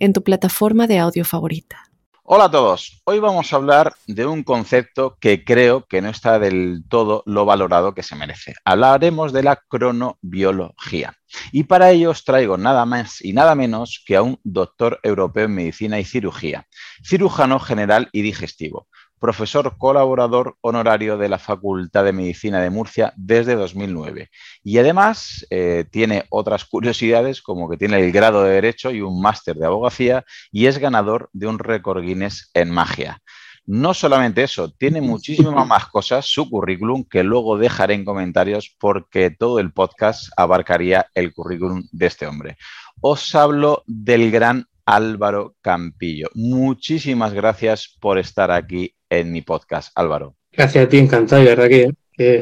en tu plataforma de audio favorita. Hola a todos, hoy vamos a hablar de un concepto que creo que no está del todo lo valorado que se merece. Hablaremos de la cronobiología. Y para ello os traigo nada más y nada menos que a un doctor europeo en medicina y cirugía, cirujano general y digestivo, profesor colaborador honorario de la Facultad de Medicina de Murcia desde 2009. Y además eh, tiene otras curiosidades como que tiene el grado de Derecho y un máster de abogacía y es ganador de un récord Guinness en magia. No solamente eso, tiene muchísimas más cosas, su currículum, que luego dejaré en comentarios porque todo el podcast abarcaría el currículum de este hombre. Os hablo del gran Álvaro Campillo. Muchísimas gracias por estar aquí en mi podcast, Álvaro. Gracias a ti, encantado, verdad que,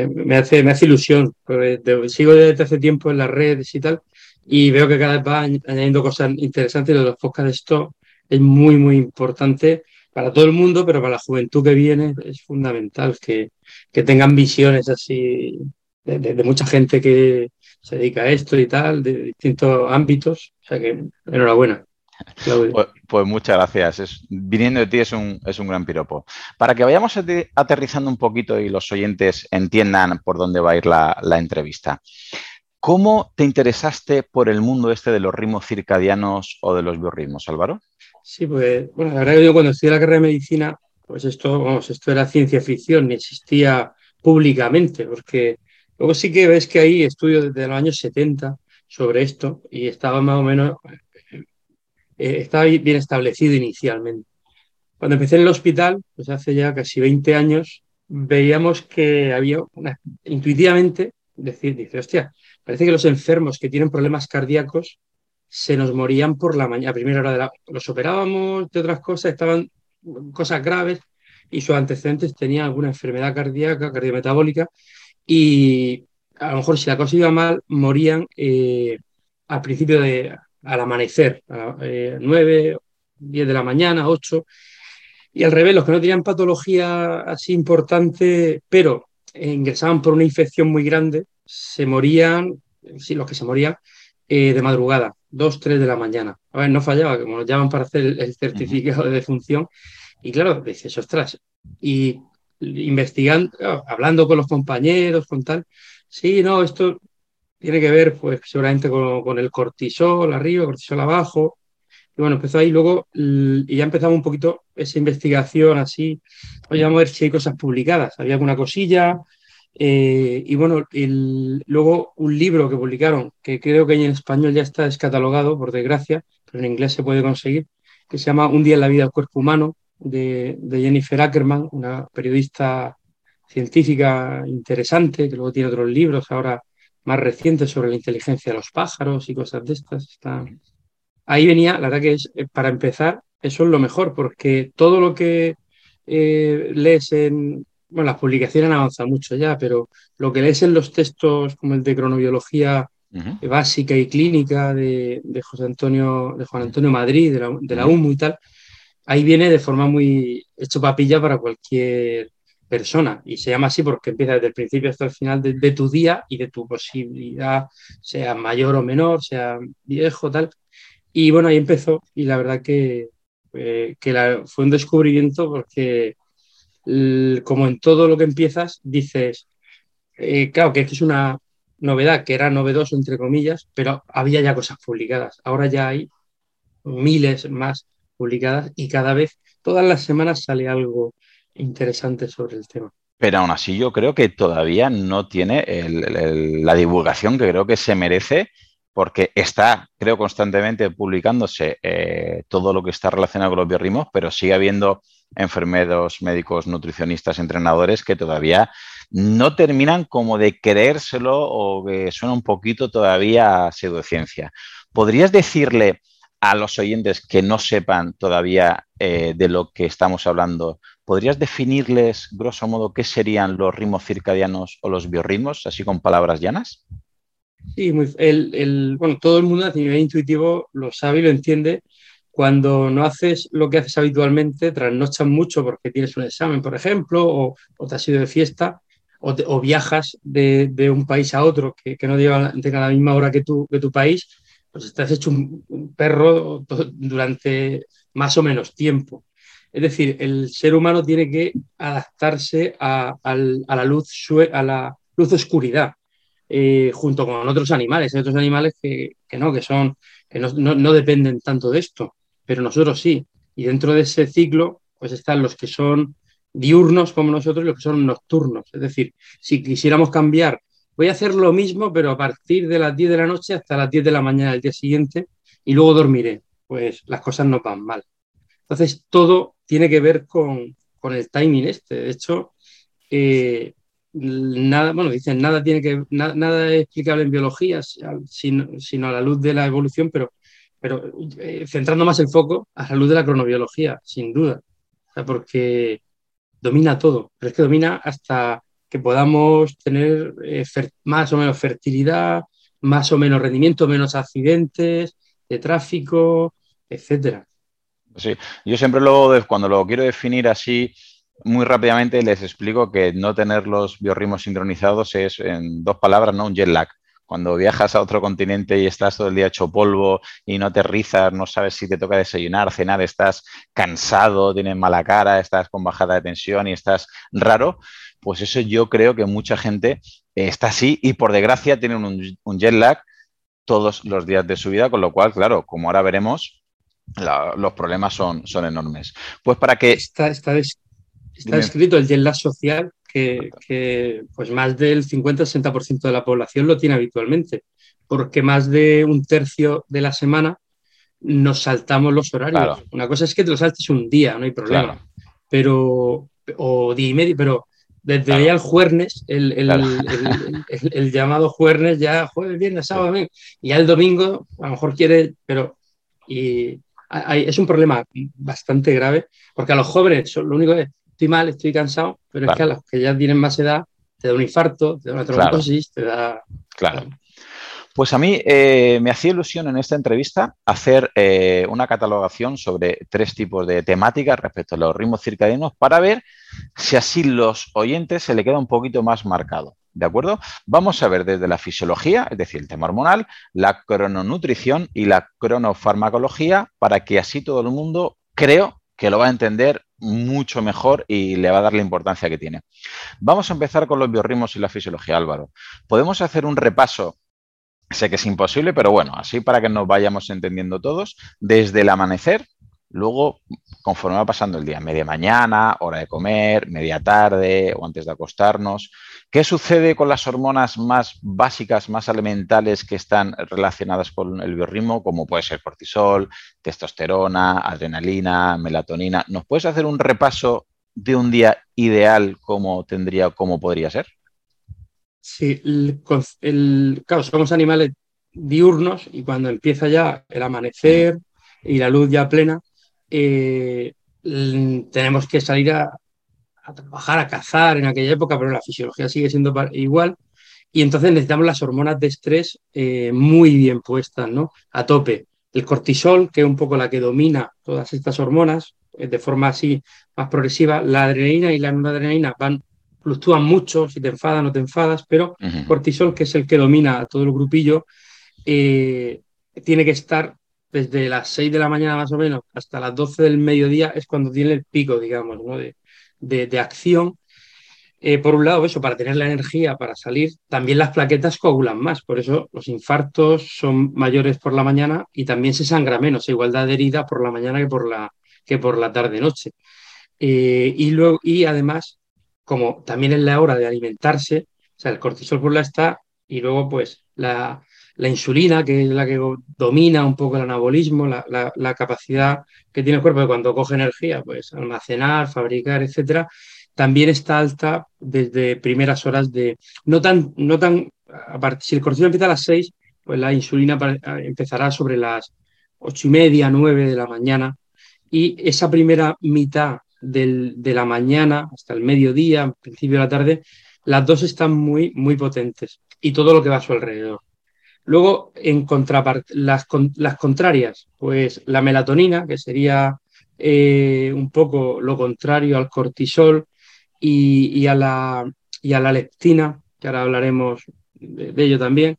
me, hace, me hace ilusión, porque sigo desde hace tiempo en las redes y tal, y veo que cada vez va añadiendo cosas interesantes y los podcasts de esto es muy, muy importante para todo el mundo, pero para la juventud que viene es fundamental que, tengan visiones así de, mucha gente que se dedica a esto y tal, de distintos ámbitos. O sea que enhorabuena. Pues, pues, muchas gracias. viniendo de ti es un, es un gran piropo. Para que vayamos aterrizando un poquito y los oyentes entiendan por dónde va a ir la, entrevista. ¿Cómo te interesaste por el mundo este de los ritmos circadianos o de los biorritmos, Álvaro? Sí, pues bueno, la verdad que yo cuando estudié la carrera de medicina, pues esto, vamos, esto era ciencia ficción, ni existía públicamente, porque luego sí que ves que hay estudios desde los años 70 sobre esto y estaba más o menos eh, estaba bien establecido inicialmente. Cuando empecé en el hospital, pues hace ya casi 20 años, veíamos que había intuitivamente decir, dice, hostia, parece que los enfermos que tienen problemas cardíacos se nos morían por la mañana, a primera hora de la... Los operábamos de otras cosas, estaban cosas graves y sus antecedentes tenían alguna enfermedad cardíaca, cardiometabólica y a lo mejor si la cosa iba mal, morían eh, al principio de, al amanecer, a 9, 10 de la mañana, 8. Y al revés, los que no tenían patología así importante, pero ingresaban por una infección muy grande, se morían, sí, los que se morían, eh, de madrugada, 2, 3 de la mañana. A ver, no fallaba, como nos llaman para hacer el, certificado de defunción. Y claro, dices, ostras, y investigando, hablando con los compañeros, con tal, sí, no, esto tiene que ver, pues, seguramente con, el cortisol arriba, cortisol abajo. Y bueno, empezó ahí luego, y ya empezamos un poquito esa investigación así. Oye, vamos a ver si hay cosas publicadas. Había alguna cosilla. Eh, y bueno, luego un libro que publicaron, que creo que en español ya está descatalogado, por desgracia, pero en inglés se puede conseguir, que se llama Un día en la vida del cuerpo humano, de, de Jennifer Ackerman, una periodista científica interesante, que luego tiene otros libros ahora más recientes sobre la inteligencia de los pájaros y cosas de estas. Ahí venía, la verdad que es, eh, para empezar, eso es lo mejor, porque todo lo que eh, lees en, bueno, las publicaciones han avanzado mucho ya, pero lo que lees en los textos como el de cronobiología básica y clínica de, José Antonio, de Juan Antonio Madrid, de la, de la UMU y tal, ahí viene de forma muy hecho papilla para cualquier persona y se llama así porque empieza desde el principio hasta el final de, tu día y de tu posibilidad, sea mayor o menor, sea viejo, tal. Y bueno, ahí empezó y la verdad que, eh, que fue un descubrimiento porque como en todo lo que empiezas, dices, eh, claro que es una novedad, que era novedoso entre comillas, pero había ya cosas publicadas. Ahora ya hay miles más publicadas y cada vez, todas las semanas sale algo interesante sobre el tema. Pero aún así yo creo que todavía no tiene la divulgación que creo que se merece porque está, creo, constantemente publicándose eh, todo lo que está relacionado con los biorritmos, pero sigue habiendo enfermeros, médicos, nutricionistas, entrenadores que todavía no terminan como de creérselo o que suena un poquito todavía a pseudociencia. ¿Podrías decirle a los oyentes que no sepan todavía eh, de lo que estamos hablando, ¿podrías definirles, grosso modo, qué serían los ritmos circadianos o los biorritmos, así con palabras llanas? Sí, el, bueno, todo el mundo a nivel intuitivo lo sabe y lo entiende. Cuando no haces lo que haces habitualmente, trasnochas mucho porque tienes un examen, por ejemplo, o, te has ido de fiesta, o, viajas de, un país a otro que, no tenga la misma hora que tu, que tu país, pues estás hecho un, perro durante más o menos tiempo. Es decir, el ser humano tiene que adaptarse a, la luz a la luz oscuridad, eh, junto con otros animales. Otros animales que, no, que son, que no, dependen tanto de esto, pero nosotros sí. Y dentro de ese ciclo, pues están los que son diurnos como nosotros y los que son nocturnos. Es decir, si quisiéramos cambiar voy a hacer lo mismo, pero a partir de las 10 de la noche hasta las 10 de la mañana del día siguiente y luego dormiré. Pues las cosas no van mal. Entonces, todo tiene que ver con, el timing este. De hecho, eh, nada, bueno, dicen, nada tiene que, nada es explicable en biología, sino, a la luz de la evolución, pero, pero eh, centrando más el foco a la luz de la cronobiología, sin duda. porque domina todo, pero es que domina hasta que podamos tener eh, más o menos fertilidad, más o menos rendimiento, menos accidentes de tráfico, etcétera. Sí, yo siempre lo, cuando lo quiero definir así, muy rápidamente les explico que no tener los biorritmos sincronizados es, en dos palabras, ¿no? un jet lag. Cuando viajas a otro continente y estás todo el día hecho polvo y no te rizas, no sabes si te toca desayunar, cenar, estás cansado, tienes mala cara, estás con bajada de tensión y estás raro, pues eso yo creo que mucha gente está así y por desgracia tienen un, jet lag todos los días de su vida, con lo cual, claro, como ahora veremos, los problemas son, son enormes. Pues para que... Está, está, escrito el jet lag social que, pues más del 50-60% de la población lo tiene habitualmente, porque más de un tercio de la semana nos saltamos los horarios. Una cosa es que te lo saltes un día, no hay problema, pero o día y medio, pero desde el jueves, el, el, llamado jueves, ya jueves, viernes, sábado, y ya el domingo a lo mejor quiere, pero y es un problema bastante grave, porque a los jóvenes lo único que estoy mal, estoy cansado, pero es que a los que ya tienen más edad te da un infarto, te da una trombosis, te da... Claro. Pues a mí eh, me hacía ilusión en esta entrevista hacer eh, una catalogación sobre tres tipos de temáticas respecto a los ritmos circadianos para ver si así los oyentes se le queda un poquito más marcado. ¿De acuerdo? Vamos a ver desde la fisiología, es decir, el tema hormonal, la crononutrición y la cronofarmacología para que así todo el mundo, creo, que lo va a entender mucho mejor y le va a dar la importancia que tiene. Vamos a empezar con los biorritmos y la fisiología, Álvaro. Podemos hacer un repaso Sé que es imposible, pero bueno, así para que nos vayamos entendiendo todos, desde el amanecer, luego conforme va pasando el día, media mañana, hora de comer, media tarde o antes de acostarnos. ¿Qué sucede con las hormonas más básicas, más elementales que están relacionadas con el biorritmo, como puede ser cortisol, testosterona, adrenalina, melatonina? ¿Nos puedes hacer un repaso de un día ideal como tendría, cómo podría ser? Sí, el, claro, somos animales diurnos y cuando empieza ya el amanecer y la luz ya plena, eh, tenemos que salir a, trabajar, a cazar en aquella época, pero la fisiología sigue siendo igual. Y entonces necesitamos las hormonas de estrés eh, muy bien puestas, ¿no? A tope. El cortisol, que es un poco la que domina todas estas hormonas, eh, de forma así más progresiva. La adrenalina y la noradrenalina van fluctúan mucho, si te enfadas no te enfadas, pero cortisol, que es el que domina a todo el grupillo, eh, tiene que estar desde las 6 de la mañana más o menos hasta las 12 del mediodía, es cuando tiene el pico, digamos, de, acción. Eh, por un lado, eso, para tener la energía para salir, también las plaquetas coagulan más, por eso los infartos son mayores por la mañana y también se sangra menos, igualdad de herida por la mañana que por la, que por la tarde-noche. Eh, y, luego, y además como también es la hora de alimentarse, o sea, el cortisol por la está, y luego pues la, insulina, que es la que domina un poco el anabolismo, la, capacidad que tiene el cuerpo de cuando coge energía, pues almacenar, fabricar, etcétera, también está alta desde primeras horas de, no tan, no tan, aparte, si el cortisol empieza a las 6, pues la insulina empezará sobre las ocho y media, nueve de la mañana, y esa primera mitad de la mañana hasta el mediodía, principio de la tarde, las dos están muy, muy potentes y todo lo que va a su alrededor. Luego, en contraparte, las, contrarias, pues la melatonina, que sería eh, un poco lo contrario al cortisol y, a, la, y a la leptina, que ahora hablaremos de, ello también,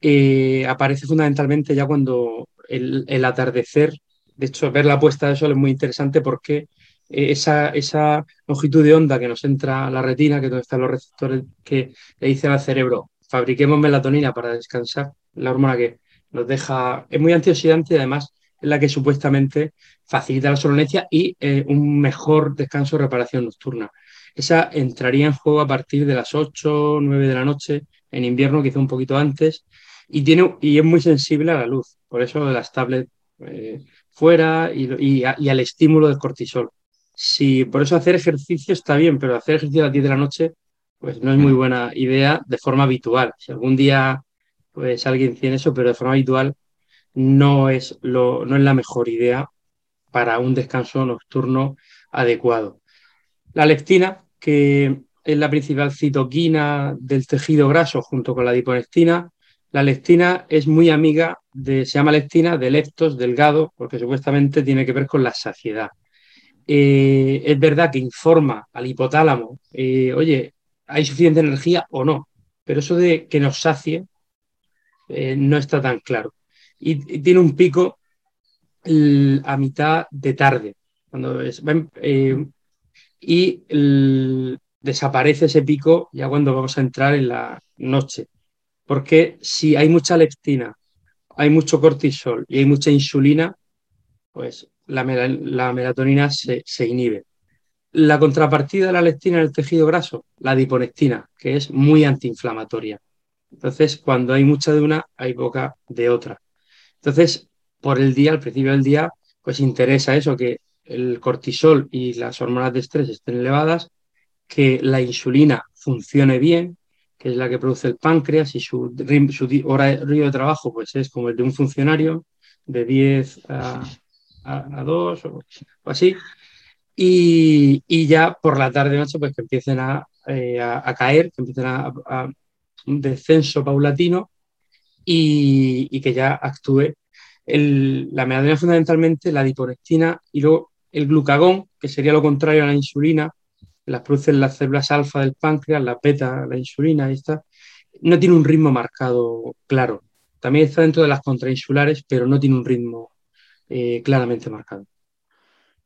eh, aparece fundamentalmente ya cuando el, atardecer, de hecho, ver la puesta de sol es muy interesante porque eh, esa, esa, longitud de onda que nos entra a la retina, que donde están los receptores, que le dice al cerebro, fabriquemos melatonina para descansar, la hormona que nos deja, es muy antioxidante y además es la que supuestamente facilita la somnolencia y eh, un mejor descanso reparación nocturna. Esa entraría en juego a partir de las 8, 9 de la noche, en invierno quizá un poquito antes, y, tiene, y es muy sensible a la luz, por eso las tablets eh, fuera y, y al estímulo del cortisol si por eso hacer ejercicio está bien, pero hacer ejercicio a las 10 de la noche, pues no es muy buena idea de forma habitual. Si algún día pues alguien tiene eso, pero de forma habitual no es, lo, no es la mejor idea para un descanso nocturno adecuado. La lectina, que es la principal citoquina del tejido graso junto con la diponectina, la lectina es muy amiga de, se llama lectina de leptos, delgado, porque supuestamente tiene que ver con la saciedad. Eh, es verdad que informa al hipotálamo, eh, oye, ¿hay suficiente energía o no? Pero eso de que nos sacie eh, no está tan claro. Y, tiene un pico a mitad de tarde, cuando y desaparece ese pico ya cuando vamos a entrar en la noche. Porque si hay mucha leptina, hay mucho cortisol y hay mucha insulina, pues la, melatonina se, inhibe. La contrapartida de la leptina en el tejido graso, la diponectina, que es muy antiinflamatoria. Entonces, cuando hay mucha de una, hay poca de otra. Entonces, por el día, al principio del día, pues interesa eso, que el cortisol y las hormonas de estrés estén elevadas, que la insulina funcione bien, que es la que produce el páncreas y su, su hora de trabajo pues es como el de un funcionario, de 10 a a, dos o, así. Y, ya por la tarde noche, pues que empiecen a, eh, caer, que empiecen a, un descenso paulatino y, que ya actúe la melatonina fundamentalmente, la diponectina y luego el glucagón, que sería lo contrario a la insulina, las producen las células alfa del páncreas, la beta, la insulina, y está, no tiene un ritmo marcado claro. También está dentro de las contrainsulares, pero no tiene un ritmo eh, claramente marcado.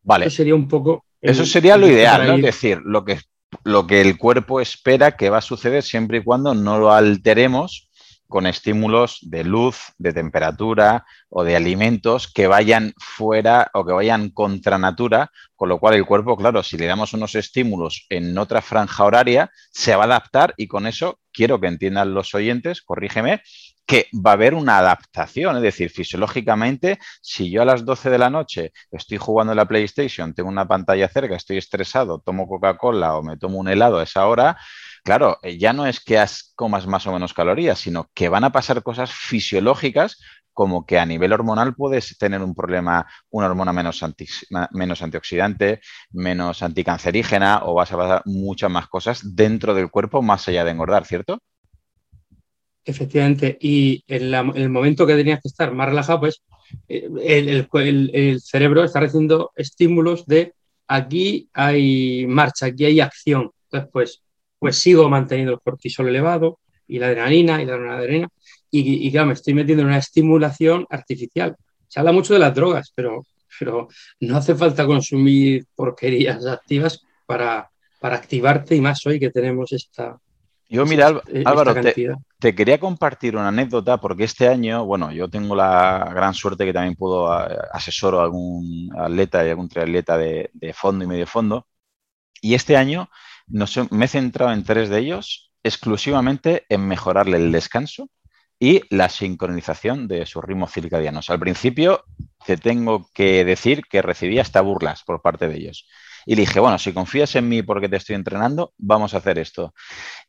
Vale. Eso sería un poco. Eso sería lo ideal, ¿no? Es decir, lo que, lo que el cuerpo espera que va a suceder siempre y cuando no lo alteremos con estímulos de luz, de temperatura o de alimentos que vayan fuera o que vayan contra natura, con lo cual el cuerpo, claro, si le damos unos estímulos en otra franja horaria, se va a adaptar y con eso quiero que entiendan los oyentes, corrígeme, que va a haber una adaptación, es decir, fisiológicamente, si yo a las 12 de la noche estoy jugando en la PlayStation, tengo una pantalla cerca, estoy estresado, tomo Coca-Cola o me tomo un helado a esa hora, claro, eh, ya no es que comas más o menos calorías, sino que van a pasar cosas fisiológicas como que a nivel hormonal puedes tener un problema, una hormona menos, menos antioxidante, menos anticancerígena o vas a pasar muchas más cosas dentro del cuerpo más allá de engordar, ¿cierto? Efectivamente, y en, el momento que tenías que estar más relajado, pues eh, el, cerebro está recibiendo estímulos de aquí hay marcha, aquí hay acción. Entonces, pues, pues sigo manteniendo el cortisol elevado y la adrenalina y la adrenalina y, claro, me estoy metiendo en una estimulación artificial. Se habla mucho de las drogas, pero, pero no hace falta consumir porquerías activas para, para activarte y más hoy que tenemos esta, yo, mira, Álvaro, te, quería compartir una anécdota porque este año, bueno, yo tengo la gran suerte que también puedo asesoro a algún atleta y algún triatleta de, fondo y medio fondo. Y este año me he centrado en tres de ellos exclusivamente en mejorarle el descanso y la sincronización de sus ritmos circadianos. Al principio te tengo que decir que recibí hasta burlas por parte de ellos. Y le dije, bueno, si confías en mí porque te estoy entrenando, vamos a hacer esto.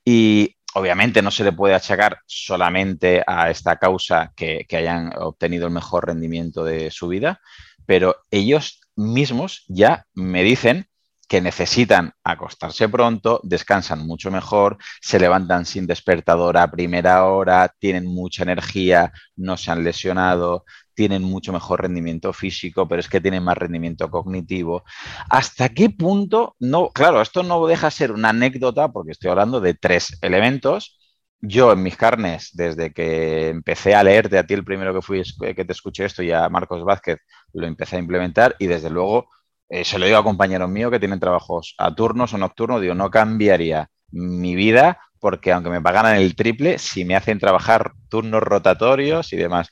Y Obviamente no se le puede achacar solamente a esta causa que, hayan obtenido el mejor rendimiento de su vida, pero ellos mismos ya me dicen que necesitan acostarse pronto, descansan mucho mejor, se levantan sin despertador a primera hora, tienen mucha energía, no se han lesionado, tienen mucho mejor rendimiento físico, pero es que tienen más rendimiento cognitivo. ¿Hasta qué punto? No, claro, esto no deja de ser una anécdota porque estoy hablando de tres elementos. Yo en mis carnes, desde que empecé a leerte a ti el primero que fui que te escuché esto y a Marcos Vázquez, lo empecé a implementar y desde luego eh, se lo digo a compañeros míos que tienen trabajos a turnos o nocturnos, digo, no cambiaría mi vida porque aunque me pagaran el triple, si me hacen trabajar turnos rotatorios y demás.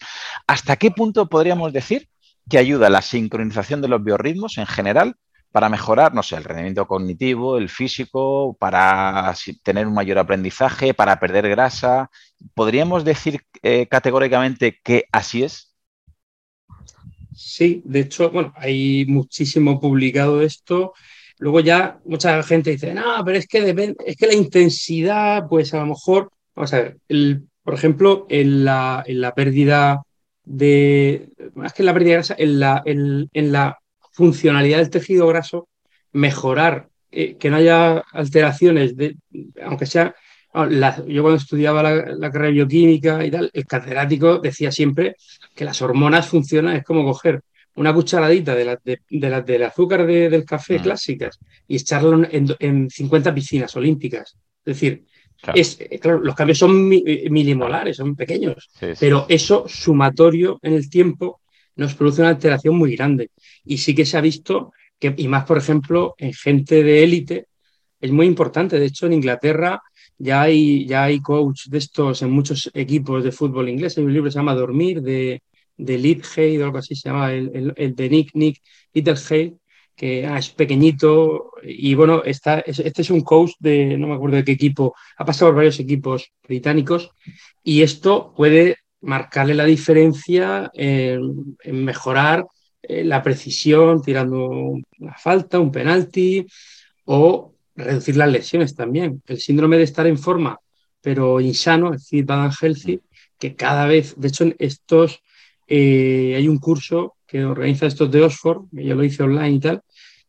¿Hasta qué punto podríamos decir que ayuda la sincronización de los biorritmos en general para mejorar, no sé, el rendimiento cognitivo, el físico, para tener un mayor aprendizaje, para perder grasa? ¿Podríamos decir eh, categóricamente que así es? Sí, de hecho, bueno, hay muchísimo publicado esto. Luego ya mucha gente dice, no, pero es que depende, es que la intensidad, pues a lo mejor, vamos a ver, por ejemplo, en la, en la pérdida de, más que en la pérdida de grasa, en la, en, la funcionalidad del tejido graso, mejorar, eh, que no haya alteraciones, de, aunque sea, yo cuando estudiaba la, la, carrera bioquímica y tal, el catedrático decía siempre que las hormonas funcionan, es como coger una cucharadita de las de, del azúcar del café mm. clásicas y echarlo en, 50 piscinas olímpicas. Es decir, Es, eh, los cambios son eh, milimolares, son pequeños, pero eso sumatorio en el tiempo nos produce una alteración muy grande. Y sí que se ha visto que, y más por ejemplo, en gente de élite, es muy importante. De hecho, en Inglaterra ya hay, ya hay coach de estos en muchos equipos de fútbol inglés. Hay un libro que se llama Dormir de, de Littlehead o algo así se llama, el, el, de Nick, Nick Littlehead, que ah, es pequeñito y bueno, está, este es un coach de, no me acuerdo de qué equipo, ha pasado por varios equipos británicos y esto puede marcarle la diferencia en, mejorar eh, la precisión tirando una falta, un penalti o reducir las lesiones también. El síndrome de estar en forma pero insano, es decir, bad and healthy, que cada vez, de hecho, estos eh, hay un curso que organiza estos de Oxford, yo lo hice online y tal,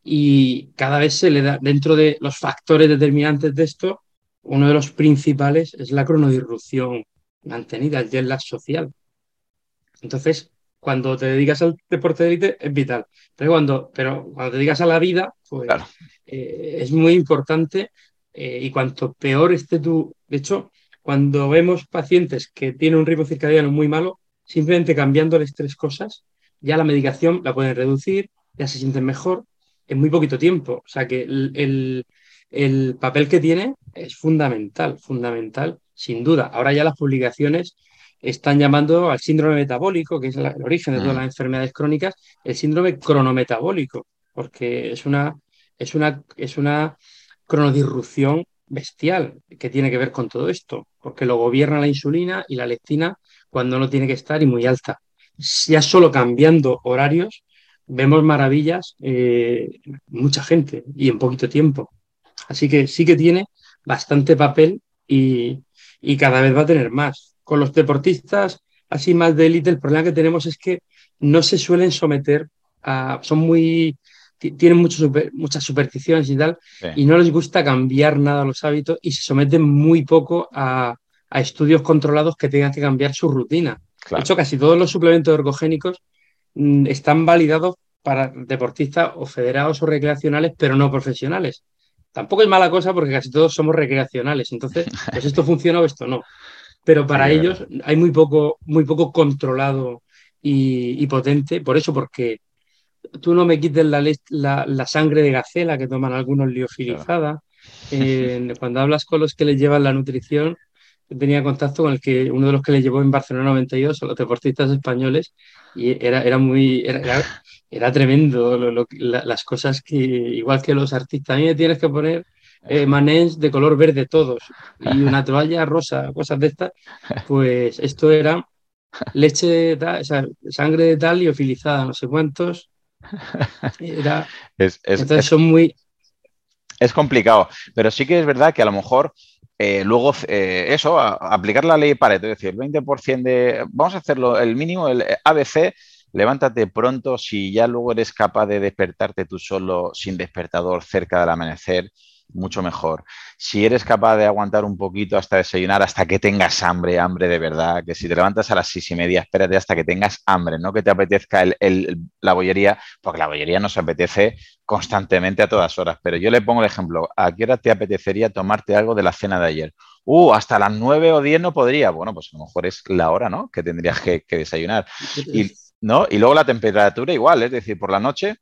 y cada vez se le da, dentro de los factores determinantes de esto, uno de los principales es la cronodirrupción mantenida, el jet lag social. Entonces, cuando te dedicas al deporte de élite es vital. Pero cuando, pero cuando te dedicas a la vida, pues eh, es muy importante eh, y cuanto peor esté tu... De hecho, cuando vemos pacientes que tienen un ritmo circadiano muy malo, simplemente cambiándoles tres cosas, ya la medicación la pueden reducir, ya se sienten mejor en muy poquito tiempo. O sea que el, papel que tiene es fundamental, fundamental, sin duda. Ahora ya las publicaciones están llamando al síndrome metabólico, que es el origen de todas mm. las enfermedades crónicas, el síndrome cronometabólico, porque es una, es una, es una cronodirrupción bestial que tiene que ver con todo esto, porque lo gobierna la insulina y la lectina cuando no tiene que estar y muy alta. Ya solo cambiando horarios vemos maravillas, eh, mucha gente y en poquito tiempo. Así que sí que tiene bastante papel y, cada vez va a tener más. Con los deportistas así más de élite, el problema que tenemos es que no se suelen someter a... son muy... tienen muchas supersticiones y tal, y no les gusta cambiar nada los hábitos y se someten muy poco a, a estudios controlados que tengan que cambiar su rutina. De hecho, casi todos los suplementos ergogénicos mm, están validados para deportistas o federados o recreacionales, pero no profesionales. Tampoco es mala cosa porque casi todos somos recreacionales. Entonces, pues esto funciona o esto no. Pero para ellos hay muy poco, muy poco controlado y, potente. Por eso, porque tú no me quites la, la, sangre de gacela que toman algunos liofilizada. cuando hablas con los que les llevan la nutrición, tenía contacto con el que uno de los que le llevó en Barcelona 92 a los deportistas españoles y era, era muy era, era, tremendo las cosas que igual que los artistas. A mí me tienes que poner eh, manés de color verde todos y una toalla rosa cosas de estas pues esto era leche de sangre de tal y ofilizada no sé cuántos. Era entonces son muy es complicado pero sí que es verdad que a lo mejor eh, luego, eh, eso, aplicar la ley Pareto, es decir, el 20% de, vamos a hacerlo, el mínimo, el ABC, levántate pronto, si ya luego eres capaz de despertarte tú solo sin despertador cerca del amanecer, mucho mejor. Si eres capaz de aguantar un poquito hasta desayunar, hasta que tengas hambre, hambre de verdad, que si te levantas a las seis y media, espérate hasta que tengas hambre, no que te apetezca la bollería, porque la bollería nos apetece constantemente a todas horas. Pero yo le pongo el ejemplo, ¿a qué hora te apetecería tomarte algo de la cena de ayer? Uh, hasta las nueve o diez no podría. Bueno, pues a lo mejor es la hora, ¿no? Que tendrías que, que desayunar. Y, ¿no? y luego la temperatura igual, es decir, por la noche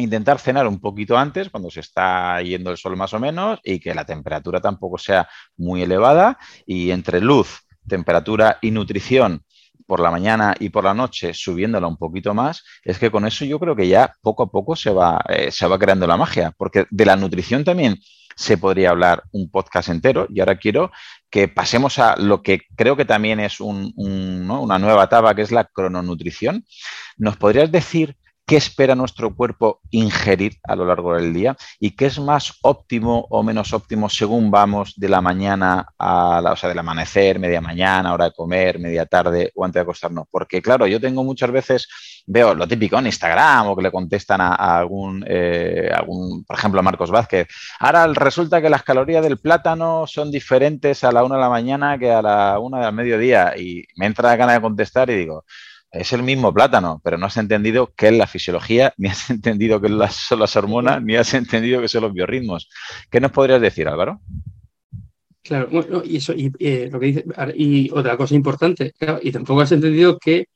intentar cenar un poquito antes, cuando se está yendo el sol más o menos, y que la temperatura tampoco sea muy elevada. Y entre luz, temperatura y nutrición por la mañana y por la noche, subiéndola un poquito más, es que con eso yo creo que ya poco a poco se va, eh, se va creando la magia. Porque de la nutrición también se podría hablar un podcast entero. Y ahora quiero que pasemos a lo que creo que también es una nueva etapa, que es la crononutrición. ¿Nos podrías decir qué espera nuestro cuerpo ingerir a lo largo del día y qué es más óptimo o menos óptimo según vamos de la mañana a la, o sea, del amanecer, media mañana, hora de comer, media tarde o antes de acostarnos. Porque claro, yo tengo muchas veces, veo lo típico en Instagram o que le contestan a, algún, eh, algún, por ejemplo, a Marcos Vázquez. Ahora resulta que las calorías del plátano son diferentes a la una de la mañana que a la una del mediodía y me entra la gana de contestar y digo, es el mismo plátano, pero no has entendido qué es la fisiología, ni has entendido qué son las hormonas, ni has entendido qué son los biorritmos. ¿Qué nos podrías decir, Álvaro? Claro, y eso, y eh, lo que dice, y otra cosa importante, y tampoco has entendido que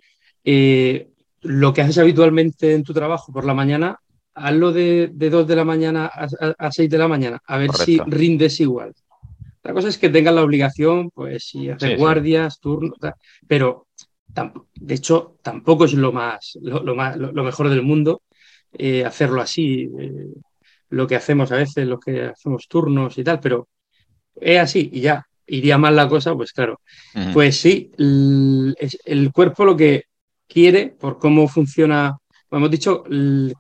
eh, lo que haces habitualmente en tu trabajo por la mañana, hazlo de, de 2 de la mañana a, 6 de la mañana, a ver si rindes igual. La cosa es que tengas la obligación, pues, si haces guardias, turnos, pero de hecho, tampoco es lo, más, lo, más, lo, mejor del mundo eh, hacerlo así, eh, lo que hacemos a veces, lo que hacemos turnos y tal, pero es así y ya iría mal la cosa, pues claro. Pues sí, el, cuerpo lo que quiere, por cómo funciona, hemos dicho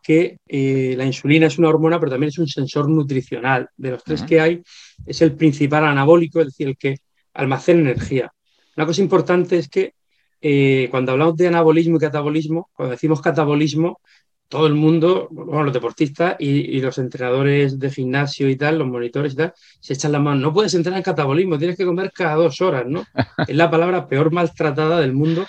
que eh, la insulina es una hormona, pero también es un sensor nutricional. De los tres que hay, es el principal anabólico, es decir, el que almacena energía. Una cosa importante es que eh, cuando hablamos de anabolismo y catabolismo, cuando decimos catabolismo, todo el mundo, bueno, los deportistas y, los entrenadores de gimnasio y tal, los monitores y tal, se echan la mano. No puedes entrenar en catabolismo, tienes que comer cada dos horas, ¿no? es la palabra peor maltratada del mundo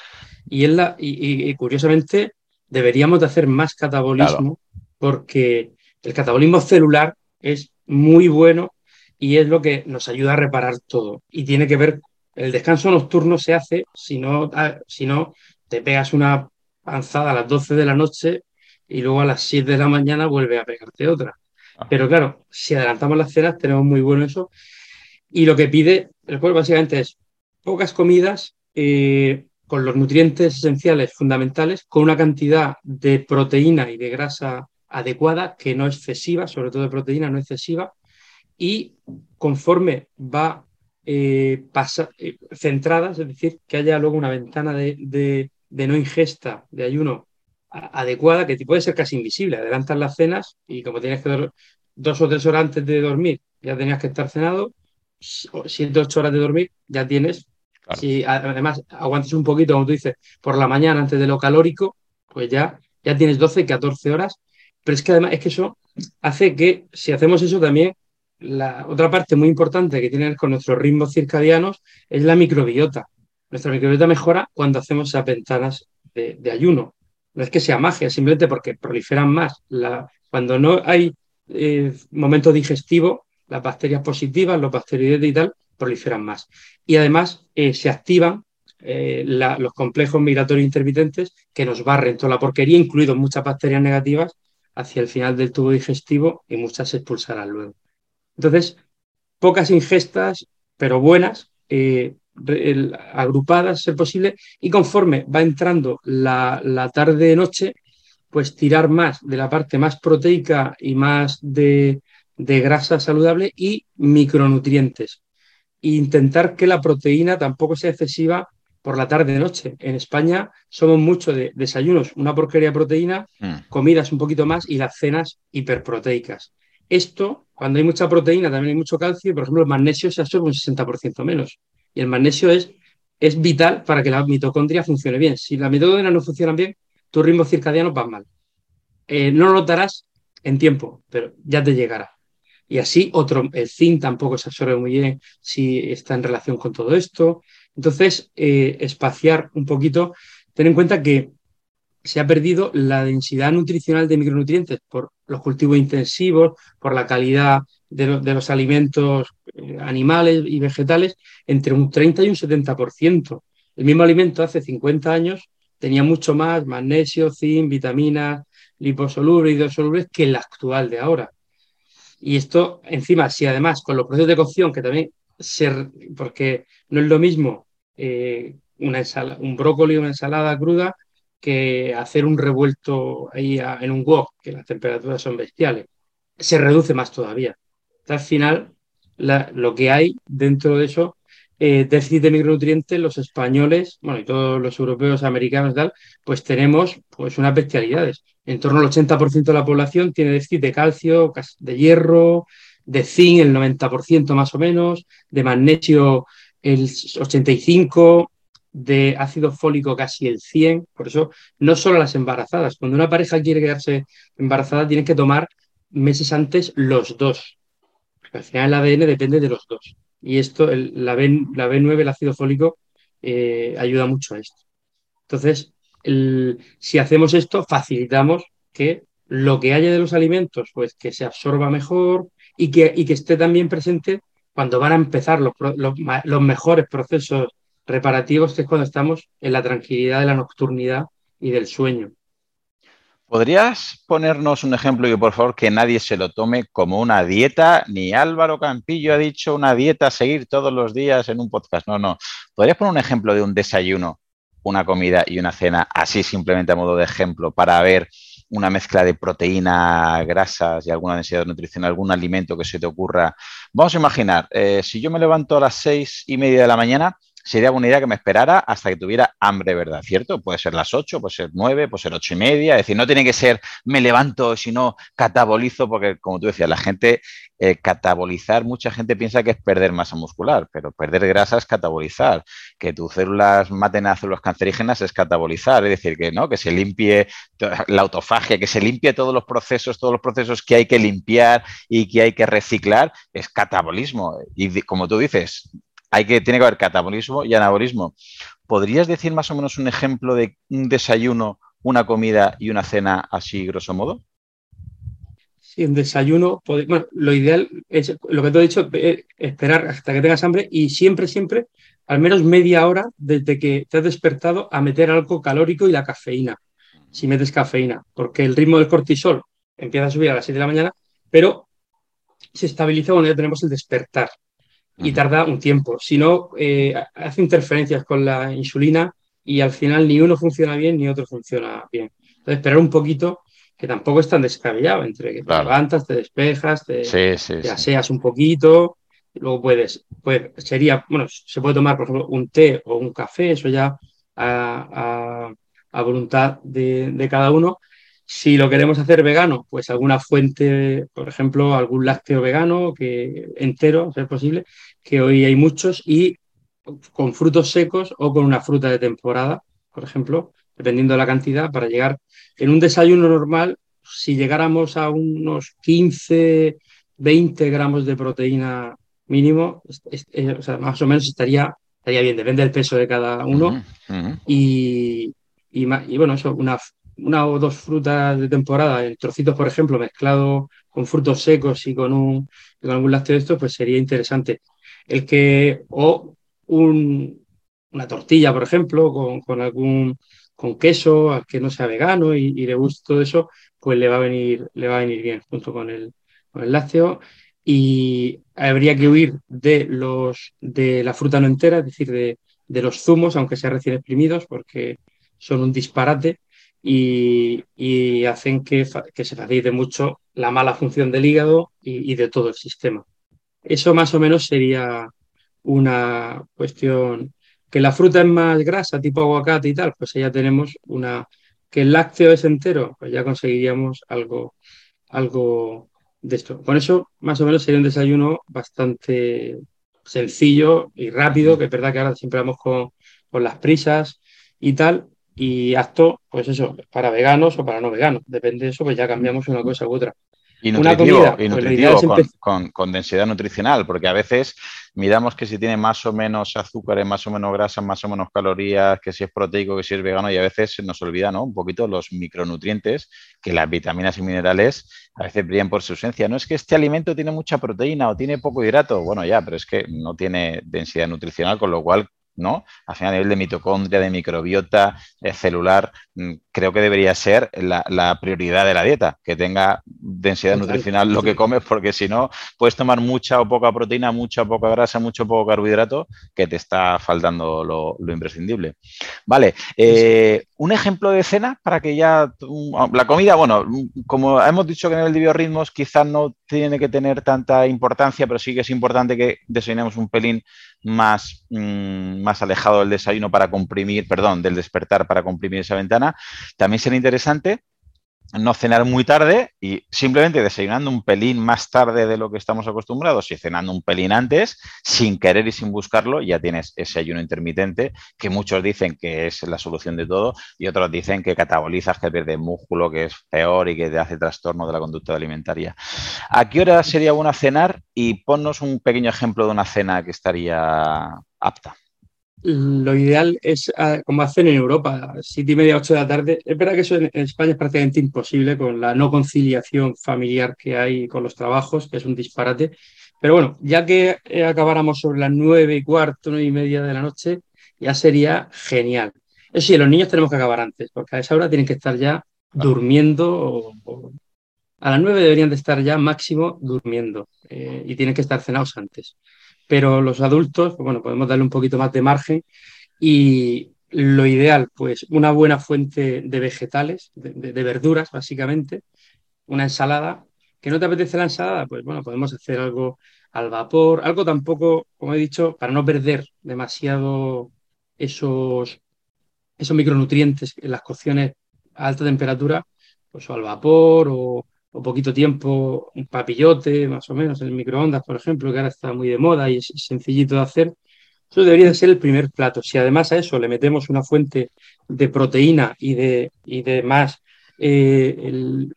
y, es la, y, curiosamente deberíamos de hacer más catabolismo porque el catabolismo celular es muy bueno y es lo que nos ayuda a reparar todo y tiene que ver el descanso nocturno se hace si no, ah, si no te pegas una panzada a las 12 de la noche y luego a las 7 de la mañana vuelve a pegarte otra. Ah. Pero claro, si adelantamos las cenas, tenemos muy bueno eso. Y lo que pide el cuerpo básicamente es pocas comidas eh, con los nutrientes esenciales fundamentales, con una cantidad de proteína y de grasa adecuada, que no excesiva, sobre todo de proteína no excesiva, y conforme va eh, eh, centradas, es decir, que haya luego una ventana de, no ingesta, de ayuno adecuada, que puede ser casi invisible. Adelantas las cenas y como tienes que dos o tres horas antes de dormir, ya tenías que estar cenado, siete o ocho horas de dormir, ya tienes. Si además aguantes un poquito, como tú dices, por la mañana antes de lo calórico, pues ya, ya tienes 12, 14 horas. Pero es que además es que eso hace que si hacemos eso también la otra parte muy importante que tiene con nuestros ritmos circadianos es la microbiota. Nuestra microbiota mejora cuando hacemos esas ventanas de, ayuno. No es que sea magia, simplemente porque proliferan más. cuando no hay eh, momento digestivo, las bacterias positivas, los bacterioides y tal, proliferan más. Y además eh, se activan eh, los complejos migratorios intermitentes que nos barren toda la porquería, incluidos muchas bacterias negativas, hacia el final del tubo digestivo y muchas se expulsarán luego. Entonces, pocas ingestas, pero buenas, eh, agrupadas, ser posible, y conforme va entrando la, tarde-noche, pues tirar más de la parte más proteica y más de, grasa saludable y micronutrientes. E intentar que la proteína tampoco sea excesiva por la tarde-noche. En España somos mucho de desayunos, una porquería de proteína, mm. comidas un poquito más y las cenas hiperproteicas Esto, cuando hay mucha proteína, también hay mucho calcio, y por ejemplo, el magnesio se absorbe un 60% menos. Y el magnesio es, es vital para que la mitocondria funcione bien. Si la mitocondria no funciona bien, tu ritmo circadiano va mal. Eh, no lo notarás en tiempo, pero ya te llegará. Y así otro, el zinc tampoco se absorbe muy bien si está en relación con todo esto. Entonces, eh, espaciar un poquito, ten en cuenta que se ha perdido la densidad nutricional de micronutrientes por los cultivos intensivos, por la calidad de, los alimentos eh, animales y vegetales, entre un 30 y un 70%. El mismo alimento hace 50 años tenía mucho más magnesio, zinc, vitaminas, liposolubles, hidrosolubles que el actual de ahora. Y esto, encima, si además con los procesos de cocción, que también se, porque no es lo mismo eh, una un brócoli o una ensalada cruda que hacer un revuelto ahí en un wok, que las temperaturas son bestiales. Se reduce más todavía. al final, lo que hay dentro de eso, eh, déficit de micronutrientes, los españoles, bueno, y todos los europeos, americanos y tal, pues tenemos pues unas bestialidades. En torno al 80% de la población tiene déficit de calcio, de hierro, de zinc el 90% más o menos, de magnesio el 85%, de ácido fólico casi el 100%. Por eso, no solo las embarazadas. Cuando una pareja quiere quedarse embarazada, tienen que tomar meses antes los dos. Porque al final el ADN depende de los dos. Y esto, la, B, la B9, el ácido fólico, eh, ayuda mucho a esto. Entonces, si hacemos esto, facilitamos que lo que haya de los alimentos, pues que se absorba mejor y que, y que esté también presente cuando van a empezar los, los, mejores procesos reparativos, que es cuando estamos en la tranquilidad de la nocturnidad y del sueño. ¿Podrías ponernos un ejemplo y por favor que nadie se lo tome como una dieta? Ni Álvaro Campillo ha dicho una dieta a seguir todos los días en un podcast. No, no. ¿Podrías poner un ejemplo de un desayuno una comida y una cena, así simplemente a modo de ejemplo, para ver una mezcla de proteína, grasas y alguna densidad nutricional, algún alimento que se te ocurra. Vamos a imaginar, eh, si yo me levanto a las seis y media de la mañana, sería buena idea que me esperara hasta que tuviera hambre, ¿verdad? ¿Cierto? Puede ser las 8, puede ser 9, puede ser ocho y media. Es decir, no tiene que ser me levanto, sino catabolizo, porque como tú decías, la gente, eh, catabolizar, mucha gente piensa que es perder masa muscular, pero perder grasa es catabolizar. Que tus células maten a células cancerígenas es catabolizar. Es decir, que no, que se limpie la autofagia, que se limpie todos los procesos, todos los procesos que hay que limpiar y que hay que reciclar, es catabolismo. Y como tú dices, hay que, tiene que haber catabolismo y anabolismo. ¿Podrías decir más o menos un ejemplo de un desayuno, una comida y una cena así, grosso modo? Sí, un desayuno, bueno, lo ideal es lo que te he dicho, eh, esperar hasta que tengas hambre y siempre, siempre, al menos media hora desde que te has despertado a meter algo calórico y la cafeína, si metes cafeína, porque el ritmo del cortisol empieza a subir a las 7 de la mañana, pero se estabiliza cuando ya tenemos el despertar y tarda un tiempo. Si no, eh, hace interferencias con la insulina y al final ni uno funciona bien ni otro funciona bien. Entonces, esperar un poquito, que tampoco es tan descabellado, entre que te levantas, te despejas, te, aseas un poquito, luego puedes, pues sería, bueno, se puede tomar, por ejemplo, un té o un café, eso ya a, voluntad de, de cada uno, si lo queremos hacer vegano, pues alguna fuente, por ejemplo, algún lácteo vegano que entero, si es posible, que hoy hay muchos, y con frutos secos o con una fruta de temporada, por ejemplo, dependiendo de la cantidad, para llegar en un desayuno normal, si llegáramos a unos 15, 20 gramos de proteína mínimo, eh, más o menos estaría, estaría bien, depende del peso de cada uno. Y, y, bueno, eso, una, una o dos frutas de temporada, trocitos, por ejemplo, mezclado con frutos secos y con, un, con algún lácteo de estos, pues sería interesante. El que, o una tortilla, por ejemplo, con, algún con queso, al que no sea vegano y, le guste todo eso, pues le va a venir, le va a venir bien junto con el, con el lácteo. Y habría que huir de los de la fruta no entera, es decir, de, de los zumos, aunque sean recién exprimidos, porque son un disparate y, hacen que, se facilite mucho la mala función del hígado y, de todo el sistema. Eso más o menos sería una cuestión que la fruta es más grasa, tipo aguacate y tal, pues ya tenemos una que el lácteo es entero, pues ya conseguiríamos algo, algo de esto. Con eso, más o menos, sería un desayuno bastante sencillo y rápido, que es verdad que ahora siempre vamos con, con las prisas y tal, y apto, pues eso, para veganos o para no veganos. Depende de eso, pues ya cambiamos una cosa u otra. Y nutritivo, pues con, densidad nutricional, porque a veces miramos que si tiene más o menos azúcares, más o menos grasas, más o menos calorías, que si es proteico, que si es vegano, y a veces se nos olvida ¿no? un poquito los micronutrientes, que las vitaminas y minerales a veces brillan por su ausencia. No es que este alimento tiene mucha proteína o tiene poco hidrato, bueno ya, pero es que no tiene densidad nutricional, con lo cual ¿no? Al final, a nivel de mitocondria, de microbiota eh, celular, mm, creo que debería ser la, prioridad de la dieta, que tenga densidad nutricional lo que comes, porque si no, puedes tomar mucha o poca proteína, mucha o poca grasa, mucho o poco carbohidrato, que te está faltando lo, imprescindible. Vale, eh, un ejemplo de cena para que ya la comida, bueno, como hemos dicho que en el de biorritmos quizás no tiene que tener tanta importancia, pero sí que es importante que desayunemos un pelín más, mm, más alejado del desayuno para comprimir, perdón, del despertar para comprimir esa ventana. También sería interesante no cenar muy tarde y simplemente desayunando un pelín más tarde de lo que estamos acostumbrados y cenando un pelín antes, sin querer y sin buscarlo, ya tienes ese ayuno intermitente que muchos dicen que es la solución de todo y otros dicen que catabolizas, que pierdes músculo, que es peor y que te hace trastorno de la conducta alimentaria. ¿A qué hora sería buena cenar? Y ponnos un pequeño ejemplo de una cena que estaría apta lo ideal es ah, como hacen en Europa, siete y media, ocho de la tarde. Es verdad que eso en, España es prácticamente imposible con la no conciliación familiar que hay con los trabajos, que es un disparate. Pero bueno, ya que eh, acabáramos sobre las nueve y cuarto, nueve y media de la noche, ya sería genial. Eso sí, los niños tenemos que acabar antes, porque a esa hora tienen que estar ya durmiendo. a las nueve deberían de estar ya máximo durmiendo eh, y tienen que estar cenados antes pero los adultos, pues bueno, podemos darle un poquito más de margen y lo ideal, pues una buena fuente de vegetales, de, verduras básicamente, una ensalada. ¿Que no te apetece la ensalada? Pues bueno, podemos hacer algo al vapor, algo tampoco, como he dicho, para no perder demasiado esos, esos micronutrientes en las cocciones a alta temperatura, pues o al vapor o, o poquito tiempo, un papillote, más o menos, en el microondas, por ejemplo, que ahora está muy de moda y es sencillito de hacer. Eso debería de ser el primer plato. Si además a eso le metemos una fuente de proteína y de, y más eh,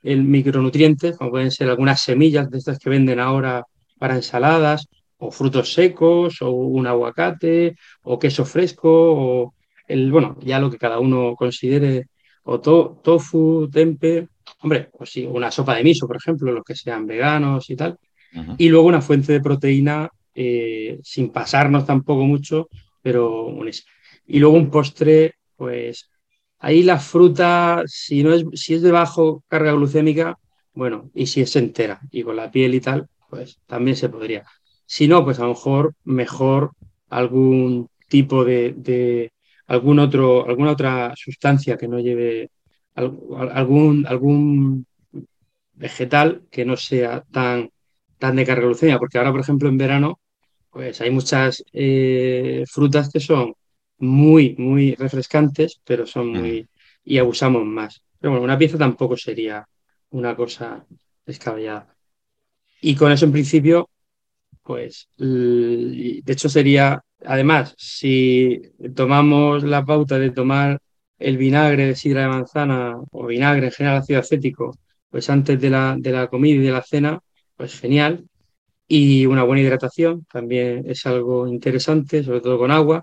el, micronutrientes, como pueden ser algunas semillas de estas que venden ahora para ensaladas, o frutos secos, o un aguacate, o queso fresco, o el, bueno, ya lo que cada uno considere, o tofu, tempe, hombre, pues sí, una sopa de miso, por ejemplo, los que sean veganos y tal. Y luego una fuente de proteína eh, sin pasarnos tampoco mucho, pero Y luego un postre, pues ahí la fruta, si, no es, si es de bajo carga glucémica, bueno, y si es entera y con la piel y tal, pues también se podría. Si no, pues a lo mejor mejor algún tipo de, de algún otro, alguna otra sustancia que no lleve algún, algún vegetal que no sea tan, tan de carga glucémica, porque ahora, por ejemplo, en verano, pues hay muchas eh, frutas que son muy, muy refrescantes, pero son mm. muy... y abusamos más. Pero bueno, una pieza tampoco sería una cosa descabellada. Y con eso, en principio, pues, de hecho sería, además, si tomamos la pauta de tomar el vinagre de sidra de manzana o vinagre en general ácido acético, pues antes de la, de la comida y de la cena, pues genial. Y una buena hidratación también es algo interesante, sobre todo con agua.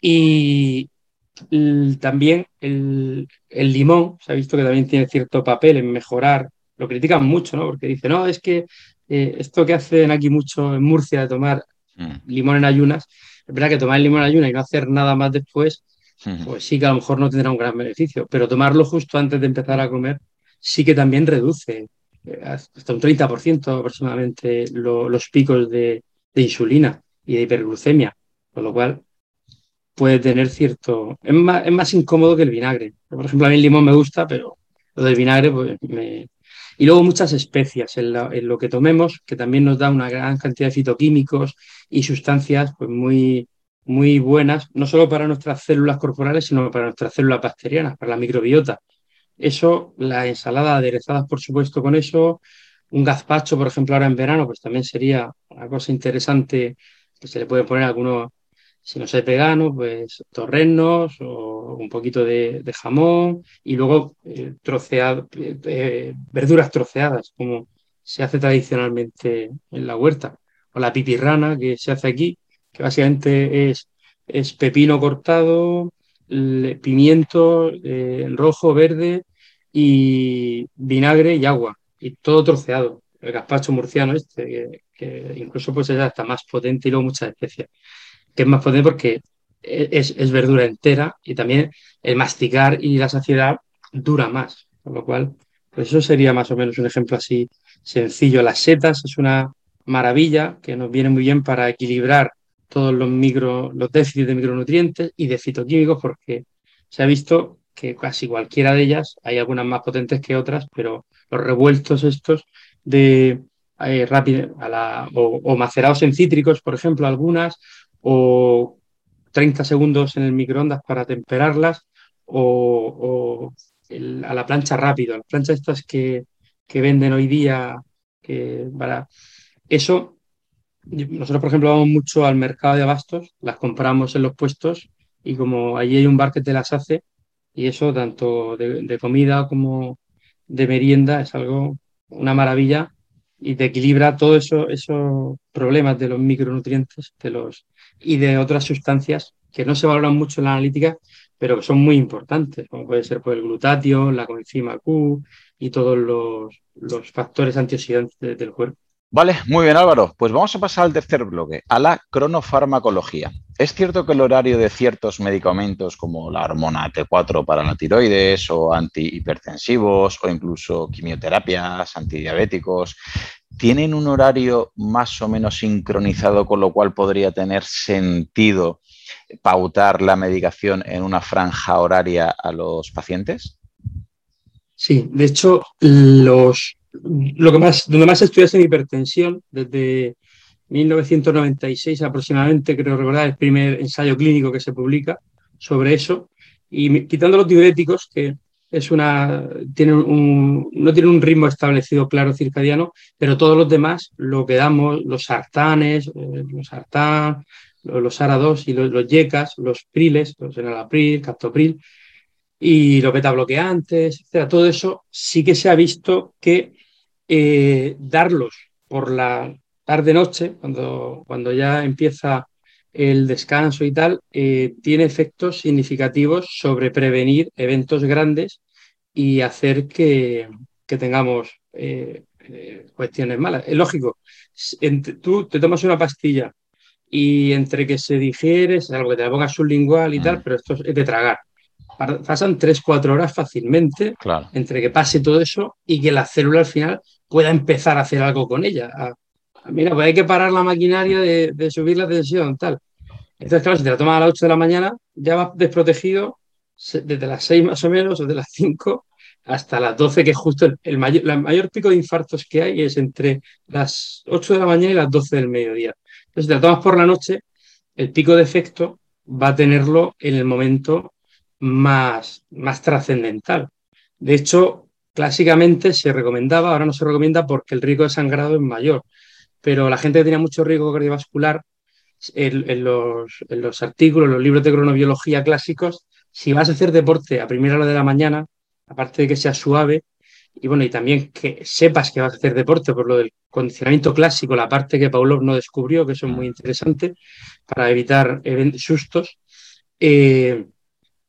Y también el, limón, se ha visto que también tiene cierto papel en mejorar, lo critican mucho, ¿no? Porque dicen, no, es que eh, esto que hacen aquí mucho en Murcia de tomar mm. limón en ayunas, es verdad que tomar el limón en ayunas y no hacer nada más después, pues sí que a lo mejor no tendrá un gran beneficio, pero tomarlo justo antes de empezar a comer sí que también reduce eh, hasta un 30% aproximadamente los picos de, insulina y de hiperglucemia, con lo cual puede tener cierto... Es más, es más incómodo que el vinagre. Por ejemplo, a mí el limón me gusta, pero lo del vinagre pues. Y luego muchas especias en, en, lo que tomemos, que también nos da una gran cantidad de fitoquímicos y sustancias pues, muy, muy buenas, no solo para nuestras células corporales, sino para nuestras células bacterianas, para la microbiota. Eso, las ensaladas aderezadas, por supuesto, con eso, un gazpacho, por ejemplo, ahora en verano, pues también sería una cosa interesante que se le puede poner algunos, si no es vegano, pues torrenos o un poquito de, jamón y luego eh, eh, verduras troceadas, como se hace tradicionalmente en la huerta, o la pipirrana que se hace aquí, que básicamente es, es pepino cortado, pimiento rojo, verde y vinagre y agua, y todo troceado. El gazpacho murciano este, que, incluso pues es hasta más potente y luego muchas especias, que es más potente porque es, verdura entera y también el masticar y la saciedad dura más, con lo cual, pues eso sería más o menos un ejemplo así sencillo. Las setas es una maravilla que nos viene muy bien para equilibrar todos los micro, los déficits de micronutrientes y de fitoquímicos, porque se ha visto que casi cualquiera de ellas, hay algunas más potentes que otras, pero los revueltos estos de eh, a la, o, macerados en cítricos, por ejemplo, algunas, o 30 segundos en el microondas para temperarlas, o, a la plancha rápido, las planchas estas que, que venden hoy día, que para eso, nosotros, por ejemplo, vamos mucho al mercado de abastos, las compramos en los puestos y como allí hay un bar que te las hace, y eso tanto de, comida como de merienda es algo, una maravilla y te equilibra todos eso, esos problemas de los micronutrientes de los, y de otras sustancias que no se valoran mucho en la analítica, pero que son muy importantes, como puede ser pues, el glutatio, la coenzima Q y todos los, los factores antioxidantes del cuerpo. Vale, muy bien Álvaro. Pues vamos a pasar al tercer bloque, a la cronofarmacología. Es cierto que el horario de ciertos medicamentos como la hormona T4 para la tiroides o antihipertensivos o incluso quimioterapias, antidiabéticos, tienen un horario más o menos sincronizado con lo cual podría tener sentido pautar la medicación en una franja horaria a los pacientes? Sí, de hecho, los lo que más, donde más estudias en hipertensión, desde 1996 aproximadamente, creo recordar, el primer ensayo clínico que se publica sobre eso, y quitando los diuréticos, que es una, tienen no tienen un ritmo establecido claro circadiano, pero todos los demás, lo que damos, los sartanes, eh, los sartán, los, SARA2 y los, los yecas, los priles, los enalapril, captopril, y los beta bloqueantes, etcétera, todo eso sí que se ha visto que eh, darlos por la tarde-noche, cuando, cuando ya empieza el descanso y tal, eh, tiene efectos significativos sobre prevenir eventos grandes y hacer que, tengamos eh, cuestiones malas. Es lógico, tú te tomas una pastilla y entre que se digiere, es algo que te la pongas sublingual y tal, mm. pero esto es de tragar pasan 3-4 horas fácilmente entre que pase todo eso y que la célula al final pueda empezar a hacer algo con ella. mira, pues hay que parar la maquinaria de, subir la tensión, tal. Entonces, claro, si te la tomas a las 8 de la mañana, ya vas desprotegido desde las 6 más o menos, o de las 5 hasta las 12, que es justo el, mayor, pico de infartos que hay, es entre las 8 de la mañana y las 12 del mediodía. Entonces, si te la tomas por la noche, el pico de efecto va a tenerlo en el momento más, más trascendental. De hecho, clásicamente se recomendaba, ahora no se recomienda porque el riesgo de sangrado es mayor, pero la gente que tenía mucho riesgo cardiovascular, en, los, en los artículos, los libros de cronobiología clásicos, si vas a hacer deporte a primera hora de la mañana, aparte de que sea suave, y bueno, y también que sepas que vas a hacer deporte por lo del condicionamiento clásico, la parte que Pavlov no descubrió, que eso es muy interesante, para evitar sustos, eh,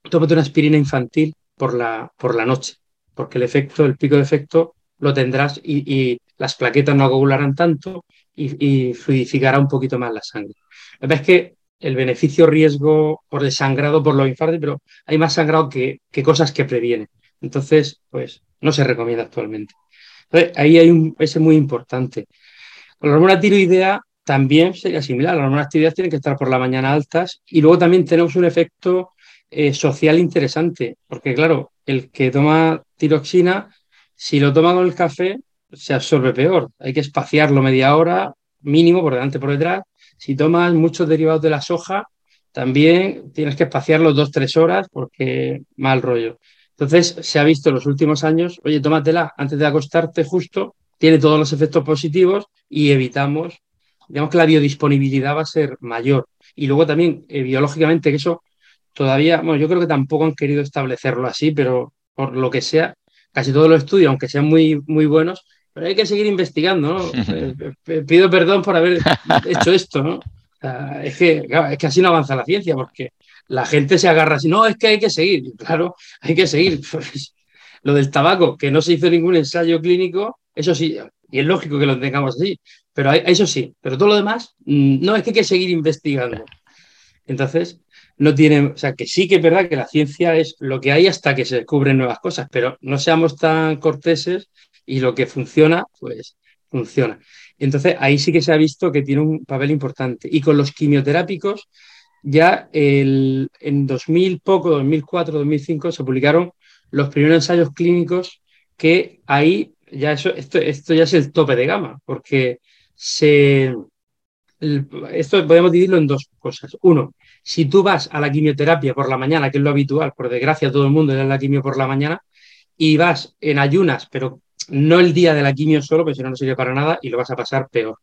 tómate una aspirina infantil por la, por la noche, porque el efecto, el pico de efecto lo tendrás y, las plaquetas no coagularán tanto y, fluidificará un poquito más la sangre. La verdad es que el beneficio-riesgo por desangrado por los infartos, pero hay más sangrado que, cosas que previene. Entonces, pues no se recomienda actualmente. ahí hay un ese muy importante. La hormona tiroidea también sería similar. Las hormonas tiroideas tienen que estar por la mañana altas y luego también tenemos un efecto eh, social interesante, porque claro, el que toma tiroxina, si lo toma con el café, se absorbe peor. Hay que espaciarlo media hora, mínimo, por delante por detrás. Si tomas muchos derivados de la soja, también tienes que espaciarlo dos, tres horas, porque mal rollo. Entonces, se ha visto en los últimos años, oye, tómatela antes de acostarte justo, tiene todos los efectos positivos y evitamos, digamos que la biodisponibilidad va a ser mayor. Y luego también, eh, biológicamente, que eso todavía, bueno, yo creo que tampoco han querido establecerlo así, pero por lo que sea, casi todos los estudios, aunque sean muy, muy buenos, pero hay que seguir investigando, ¿no? Eh, pido perdón por haber hecho esto, ¿no? es, que, es que así no avanza la ciencia, porque la gente se agarra así, no, es que hay que seguir, claro, hay que seguir. Pues, lo del tabaco, que no se hizo ningún ensayo clínico, eso sí, y es lógico que lo tengamos así, pero eso sí, pero todo lo demás, mm, no, es que hay que seguir investigando. Entonces, no tiene, o sea, que sí que es verdad que la ciencia es lo que hay hasta que se descubren nuevas cosas, pero no seamos tan corteses y lo que funciona, pues funciona. Entonces, ahí sí que se ha visto que tiene un papel importante. Y con los quimioterápicos, ya el, en 2000 poco, 2004, 2005, se publicaron los primeros ensayos clínicos que ahí ya eso, esto, esto ya es el tope de gama, porque se, esto podemos dividirlo en dos cosas. Uno, si tú vas a la quimioterapia por la mañana, que es lo habitual, por desgracia todo el mundo da la quimio por la mañana, y vas en ayunas, pero no el día de la quimio solo, porque si no, no sirve para nada y lo vas a pasar peor.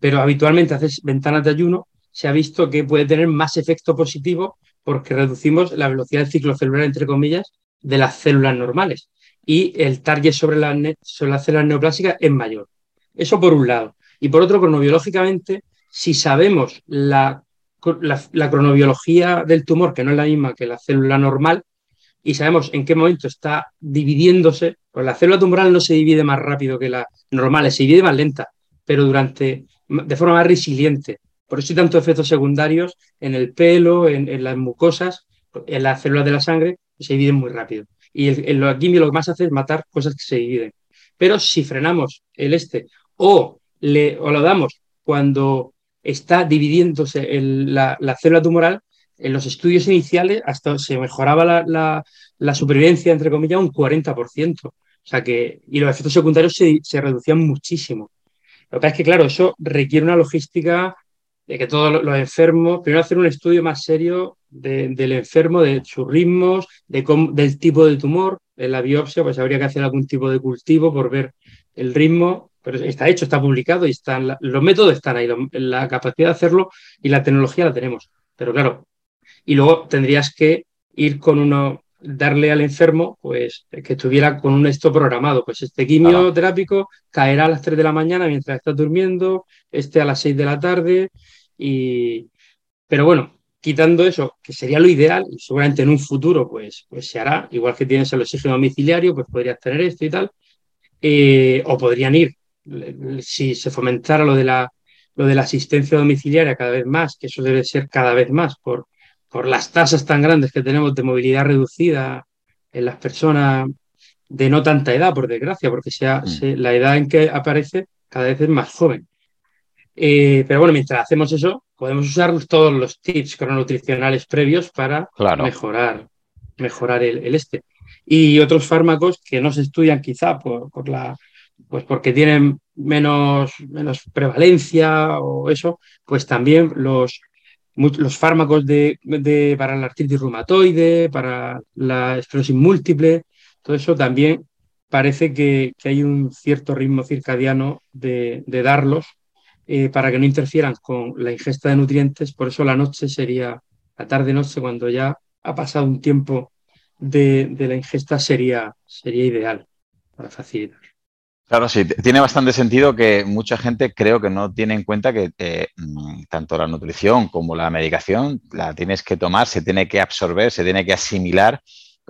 Pero habitualmente haces ventanas de ayuno, se ha visto que puede tener más efecto positivo porque reducimos la velocidad del ciclo celular, entre comillas, de las células normales. Y el target sobre, sobre las células neoplásicas es mayor. Eso por un lado. Y por otro, cronobiológicamente, si sabemos la, la, cronobiología del tumor, que no es la misma que la célula normal, y sabemos en qué momento está dividiéndose, pues la célula tumoral no se divide más rápido que la normal, se divide más lenta, pero durante, de forma más resiliente. Por eso hay tantos efectos secundarios en el pelo, en, las mucosas, en las células de la sangre, se dividen muy rápido. Y el, el, la quimio lo que más hace es matar cosas que se dividen. Pero si frenamos el este o, le, o lo damos cuando está dividiéndose la, célula tumoral, en los estudios iniciales hasta se mejoraba la, supervivencia, entre comillas, un 40%. O sea que, y los efectos secundarios se, reducían muchísimo. Lo que es que, claro, eso requiere una logística de que todos los enfermos, primero hacer un estudio más serio del enfermo, de sus ritmos, de del tipo de tumor. En la biopsia, pues habría que hacer algún tipo de cultivo por ver el ritmo pero está hecho, está publicado y están, los métodos están ahí, la capacidad de hacerlo y la tecnología la tenemos. Pero claro, y luego tendrías que ir con uno, darle al enfermo, pues que estuviera con un esto programado, pues este quimioterápico caerá a las 3 de la mañana mientras estás durmiendo, este a las 6 de la tarde, y... pero bueno, quitando eso, que sería lo ideal, y seguramente en un futuro pues, pues se hará, igual que tienes el oxígeno domiciliario, pues podrías tener esto y tal, eh, o podrían ir si se fomentara lo de la, lo de la asistencia domiciliaria cada vez más, que eso debe ser cada vez más por, por las tasas tan grandes que tenemos de movilidad reducida en las personas de no tanta edad, por desgracia, porque sea, mm. la edad en que aparece cada vez es más joven. Eh, pero bueno, mientras hacemos eso, podemos usar todos los tips crononutricionales previos para mejorar, mejorar el, el, este. Y otros fármacos que no se estudian quizá por, por la pues porque tienen menos, menos prevalencia o eso, pues también los, los fármacos de, para la artritis reumatoide, para la esclerosis múltiple, todo eso también parece que, hay un cierto ritmo circadiano de, darlos eh, para que no interfieran con la ingesta de nutrientes. Por eso la noche sería, la tarde-noche, cuando ya ha pasado un tiempo de, la ingesta, sería, sería ideal para facilitar. Claro, sí, tiene bastante sentido que mucha gente creo que no tiene en cuenta que eh, mm, tanto la nutrición como la medicación la tienes que tomar, se tiene que absorber, se tiene que asimilar.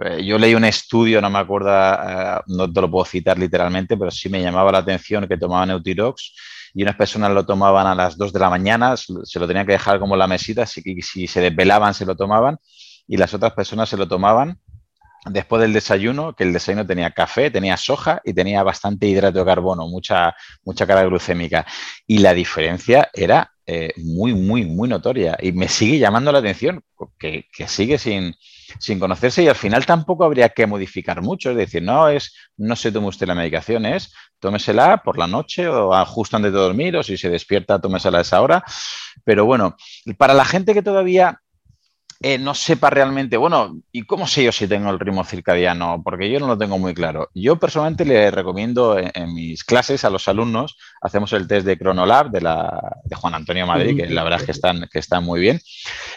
Eh, yo leí un estudio, no me acuerdo, eh, no te lo puedo citar literalmente, pero sí me llamaba la atención que tomaban Eutirox y unas personas lo tomaban a las 2 de la mañana, se lo tenían que dejar como la mesita, así que si se desvelaban se lo tomaban y las otras personas se lo tomaban después del desayuno, que el desayuno tenía café, tenía soja y tenía bastante hidrato de carbono, mucha, mucha carga glucémica. Y la diferencia era eh, muy, muy, muy notoria. Y me sigue llamando la atención, que, sigue sin, sin, conocerse y al final tampoco habría que modificar mucho. Es decir, no es, no se tome usted la medicación, es tómesela por la noche o justo antes de dormir o si se despierta, tómesela a esa hora. Pero bueno, para la gente que todavía eh, no sepa realmente, bueno, ¿y cómo sé yo si tengo el ritmo circadiano? Porque yo no lo tengo muy claro. Yo personalmente le recomiendo en, mis clases a los alumnos, hacemos el test de Chronolab de, la, de Juan Antonio Madrid, que la verdad es que están, que están muy bien.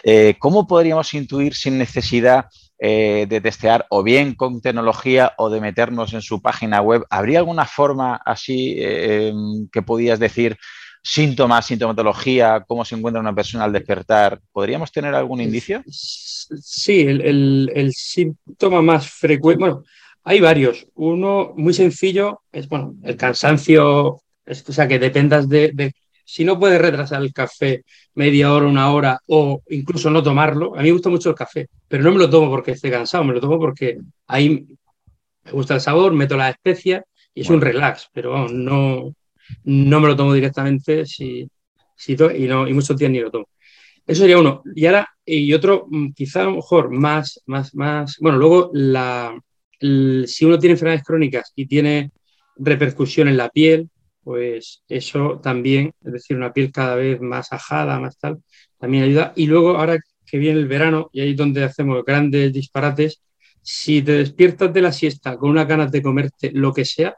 Eh, ¿Cómo podríamos intuir sin necesidad eh, de testear o bien con tecnología o de meternos en su página web? ¿Habría alguna forma así em, que podías decir? Síntomas, sintomatología, cómo se encuentra una persona al despertar, ¿podríamos tener algún indicio? Sí, el, síntoma más frecuente, bueno, hay varios. Uno muy sencillo es, bueno, el cansancio, o sea, que dependas de, si no puedes retrasar el café media hora, una hora o incluso no tomarlo, a mí me gusta mucho el café, pero no me lo tomo porque esté cansado, me lo tomo porque ahí me gusta el sabor, meto las especias y es un relax, pero vamos, no, no me lo tomo directamente si, si y, no, y muchos días ni lo tomo. Eso sería uno. Y ahora, y otro, mm, quizá a lo mejor más, más, más, bueno, luego la, si uno tiene enfermedades crónicas y tiene repercusión en la piel, pues eso también, es decir, una piel cada vez más ajada, más tal, también ayuda. Y luego, ahora que viene el verano, y ahí es donde hacemos grandes disparates, si te despiertas de la siesta con una ganas de comerte lo que sea,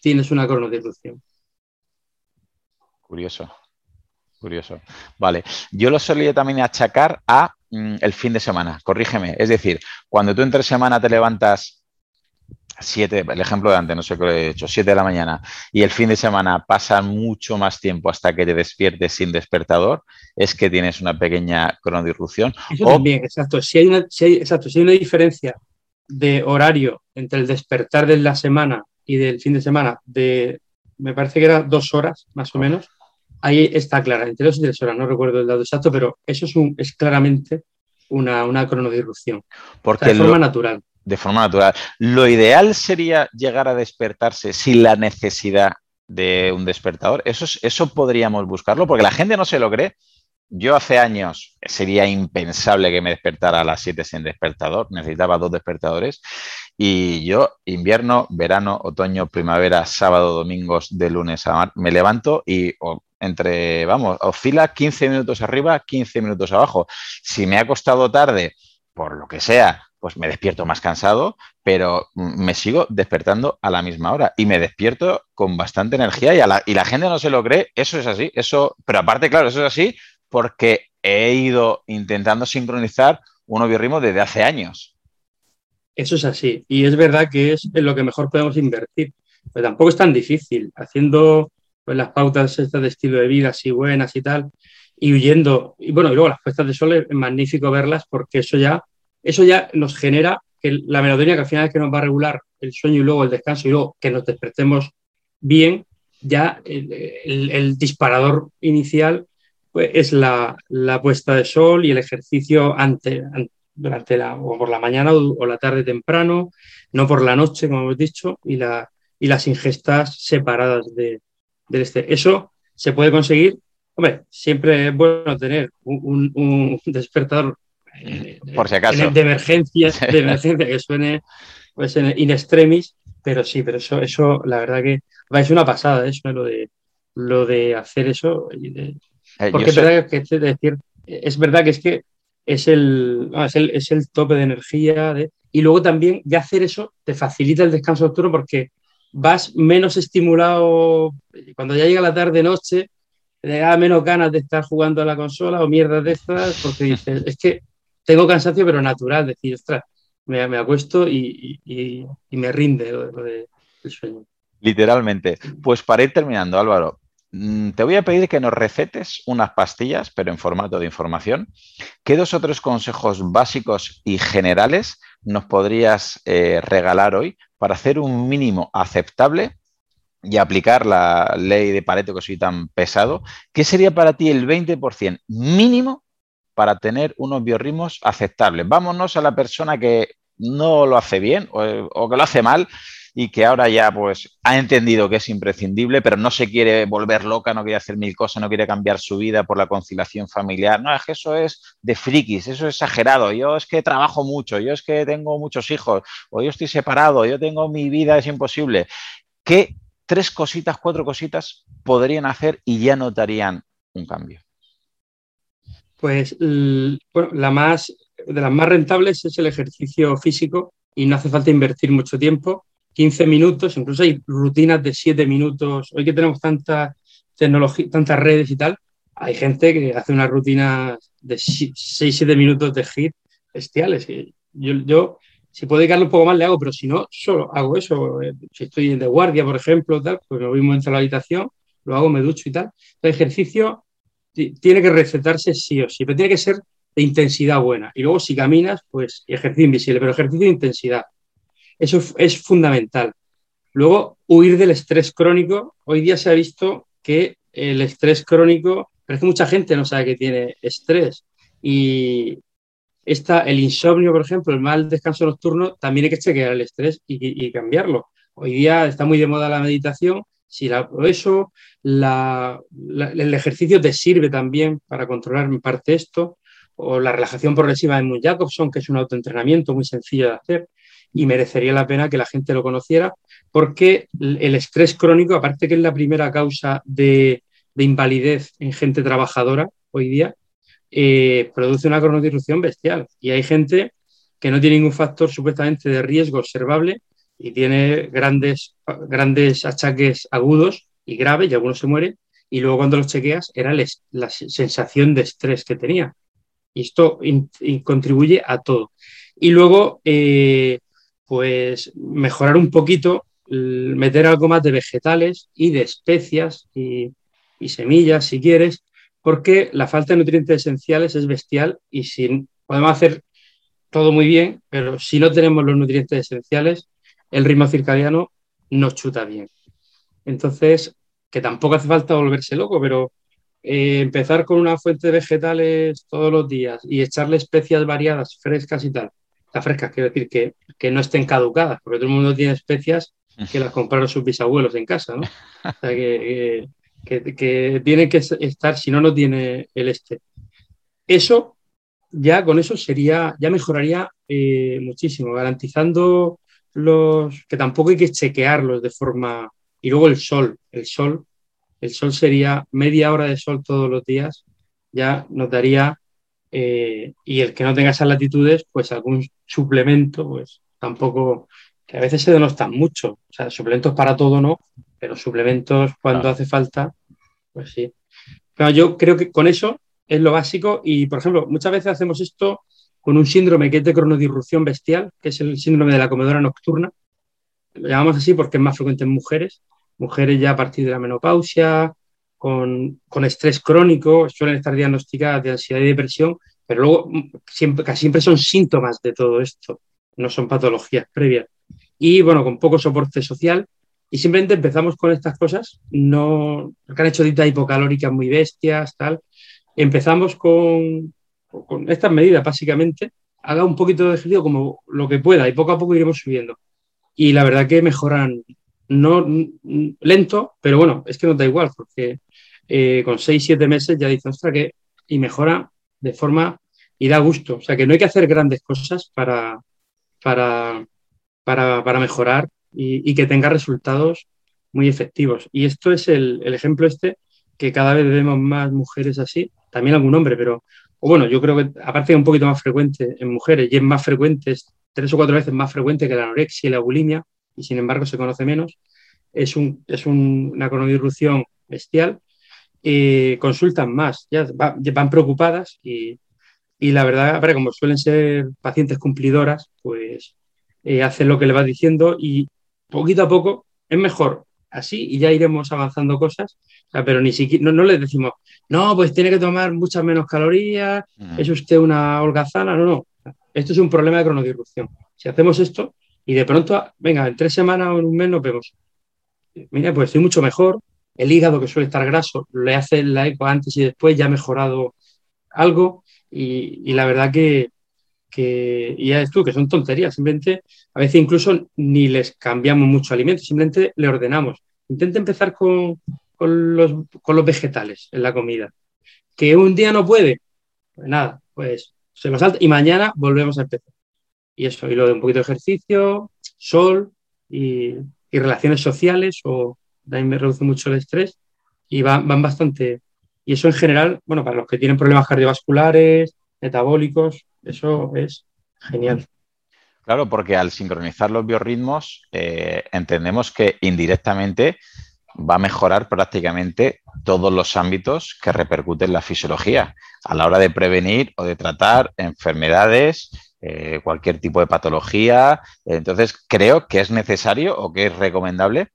tienes una cronodilución. Curioso. Curioso. Vale. Yo lo solía también achacar a mm, el fin de semana. Corrígeme. Es decir, cuando tú entre semana te levantas 7, el ejemplo de antes, no sé qué he hecho, 7 de la mañana, y el fin de semana pasa mucho más tiempo hasta que te despiertes sin despertador, es que tienes una pequeña cronodirrupción. Eso también, exacto. Si hay, una, exacto. Si hay una diferencia de horario entre el despertar de la semana y del fin de semana de, me parece que era dos horas más o menos, ahí está clara, entre dos y tres horas, no recuerdo el dato exacto, pero eso es, un, es claramente una, una cronodirrupción. Porque de forma natural. De forma natural. Lo ideal sería llegar a despertarse sin la necesidad de un despertador. Eso, eso podríamos buscarlo, porque la gente no se lo cree. Yo hace años sería impensable que me despertara a las 7 sin despertador, necesitaba dos despertadores. Y yo, invierno, verano, otoño, primavera, sábado, domingos, de lunes a mar, me levanto y entre, vamos, oscila 15 minutos arriba, 15 minutos abajo. Si me ha costado tarde, por lo que sea, pues me despierto más cansado, pero me sigo despertando a la misma hora y me despierto con bastante energía y, la, y la gente no se lo cree, eso es así, eso, pero aparte, claro, eso es así porque he ido intentando sincronizar un biorritmo desde hace años. Eso es así. Y es verdad que es en lo que mejor podemos invertir. Pero tampoco es tan difícil. Haciendo pues, las pautas estas de estilo de vida así buenas y tal, y huyendo. Y bueno, y luego las puestas de sol es magnífico verlas porque eso ya, eso ya nos genera que la melatonina que al final es que nos va a regular el sueño y luego el descanso y luego que nos despertemos bien, ya el, disparador inicial pues, es la, puesta de sol y el ejercicio ante, durante la, o por la mañana o, la tarde temprano, no por la noche, como hemos dicho, y, la, y las ingestas separadas de, del este. Eso se puede conseguir. Hombre, siempre es bueno tener un, despertador eh, por si acaso. De, emergencia, de emergencia que suene pues, in extremis, pero sí, pero eso, eso la verdad que es una pasada, eso, lo de lo de hacer eso. Eh, porque es verdad que, decir, es verdad que es que es el, es el, tope de energía. y luego también ya hacer eso te facilita el descanso nocturno porque vas menos estimulado. Cuando ya llega la tarde-noche, te da menos ganas de estar jugando a la consola o mierdas de estas porque dices, es que tengo cansancio pero natural, decir, ostras, me, me acuesto y, me rinde lo, de, el sueño. Literalmente. Pues para ir terminando, Álvaro, Mm, te voy a pedir que nos recetes unas pastillas, pero en formato de información. ¿Qué dos o tres consejos básicos y generales nos podrías eh, regalar hoy para hacer un mínimo aceptable y aplicar la ley de Pareto que soy tan pesado? ¿Qué sería para ti el 20% mínimo para tener unos biorritmos aceptables? Vámonos a la persona que no lo hace bien o que lo hace mal y que ahora ya pues ha entendido que es imprescindible, pero no se quiere volver loca, no quiere hacer mil cosas, no quiere cambiar su vida por la conciliación familiar. No, es que eso es de frikis, eso es exagerado. Yo es que trabajo mucho, yo es que tengo muchos hijos, o yo estoy separado, yo tengo mi vida, es imposible. ¿Qué tres cositas, cuatro cositas podrían hacer y ya notarían un cambio? Pues bueno, la más de las más rentables es el ejercicio físico y no hace falta invertir mucho tiempo. 15 minutos, incluso hay rutinas de 7 minutos. Hoy que tenemos tanta tecnología, tantas redes y tal, hay gente que hace una rutina de 6-7 minutos de hit bestiales. Yo, yo, si puedo dedicarle un poco más, le hago, pero si no, solo hago eso. Si estoy de guardia, por ejemplo, tal, pues voy un momento a la habitación, lo hago, me ducho y tal. El ejercicio tiene que recetarse sí o sí, pero tiene que ser de intensidad buena. Y luego si caminas, pues ejercicio invisible, pero ejercicio de intensidad. Eso es fundamental. Luego, huir del estrés crónico. Hoy día se ha visto que el estrés crónico, pero que mucha gente no sabe que tiene estrés. Y está el insomnio, por ejemplo, el mal descanso nocturno, también hay que chequear el estrés y, cambiarlo. Hoy día está muy de moda la meditación. Si la, eso, el ejercicio te sirve también para controlar en parte esto o la relajación progresiva de Moon Jacobson, que es un autoentrenamiento muy sencillo de hacer y merecería la pena que la gente lo conociera, porque el estrés crónico, aparte que es la primera causa de, invalidez en gente trabajadora hoy día, eh, produce una cronodisrupción bestial. Y hay gente que no tiene ningún factor supuestamente de riesgo observable y tiene grandes, grandes achaques agudos y graves, y algunos se mueren, y luego cuando los chequeas era la sensación de estrés que tenía. Y esto contribuye a todo. Y luego, eh, pues mejorar un poquito, meter algo más de vegetales y de especias y, semillas, si quieres, porque la falta de nutrientes esenciales es bestial y si podemos hacer todo muy bien, pero si no tenemos los nutrientes esenciales, el ritmo circadiano no chuta bien. Entonces, que tampoco hace falta volverse loco, pero eh, empezar con una fuente de vegetales todos los días y echarle especias variadas, frescas y tal. Las frescas, quiero decir que, que no estén caducadas, porque todo el mundo tiene especias que las compraron sus bisabuelos en casa, ¿no? O sea, que, que, que, tiene que estar, si no, no tiene el este. Eso, ya con eso sería, ya mejoraría eh, muchísimo, garantizando los, que tampoco hay que chequearlos de forma, y luego el sol, el sol el sol sería media hora de sol todos los días, ya nos daría, eh, y el que no tenga esas latitudes, pues algún suplemento, pues tampoco, que a veces se denostan mucho, o sea, suplementos para todo no, pero suplementos cuando hace falta, pues sí. Pero yo creo que con eso es lo básico y, por ejemplo, muchas veces hacemos esto con un síndrome que es de cronodirrupción bestial, que es el síndrome de la comedora nocturna. Lo llamamos así porque es más frecuente en mujeres mujeres ya a partir de la menopausia, con, estrés crónico, suelen estar diagnosticadas de ansiedad y depresión, pero luego siempre, casi siempre son síntomas de todo esto, no son patologías previas. Y bueno, con poco soporte social, y simplemente empezamos con estas cosas, no, porque han hecho dietas hipocalóricas muy bestias, tal. Empezamos con, con estas medidas, básicamente, haga un poquito de ejercicio como lo que pueda y poco a poco iremos subiendo. Y la verdad que mejoran no lento, pero bueno, es que no da igual, porque eh, con 6, 7 meses ya dice, ostras, que y mejora de forma y da gusto. O sea, que no hay que hacer grandes cosas para, para, para, mejorar y, que tenga resultados muy efectivos. Y esto es el, ejemplo este, que cada vez vemos más mujeres así, también algún hombre, pero bueno, yo creo que aparte es un poquito más frecuente en mujeres y es más frecuente, es tres o cuatro veces más frecuente que la anorexia y la bulimia, y sin embargo se conoce menos. Es, un, es una cronodisrupción bestial. y consultan más, ya van preocupadas y, y la verdad, como suelen ser pacientes cumplidoras, pues eh, hacen lo que le vas diciendo y poquito a poco es mejor así y ya iremos avanzando cosas, pero ni siquiera, no, les decimos, no, pues tiene que tomar muchas menos calorías, es usted una holgazana, no, no, esto es un problema de cronodisrupción. Si hacemos esto, y de pronto, venga, en tres semanas o en un mes nos vemos. Mira, pues estoy mucho mejor. El hígado, que suele estar graso, le hace la eco antes y después, ya ha mejorado algo. Y, la verdad que, y ya es tú, que son tonterías. Simplemente, a veces incluso ni les cambiamos mucho alimento, simplemente le ordenamos. Intenta empezar con, con, los, con los vegetales en la comida. Que un día no puede, pues nada, pues se lo salta y mañana volvemos a empezar y eso, y lo de un poquito de ejercicio, sol y, relaciones sociales, o también me reduce mucho el estrés, y van, van bastante. Y eso en general, bueno, para los que tienen problemas cardiovasculares, metabólicos, Eso es genial. Claro, porque al sincronizar los biorritmos eh, entendemos que indirectamente va a mejorar prácticamente todos los ámbitos que repercuten en la fisiología a la hora de prevenir o de tratar enfermedades, eh, cualquier tipo de patología. Entonces, creo que es necesario o que es recomendable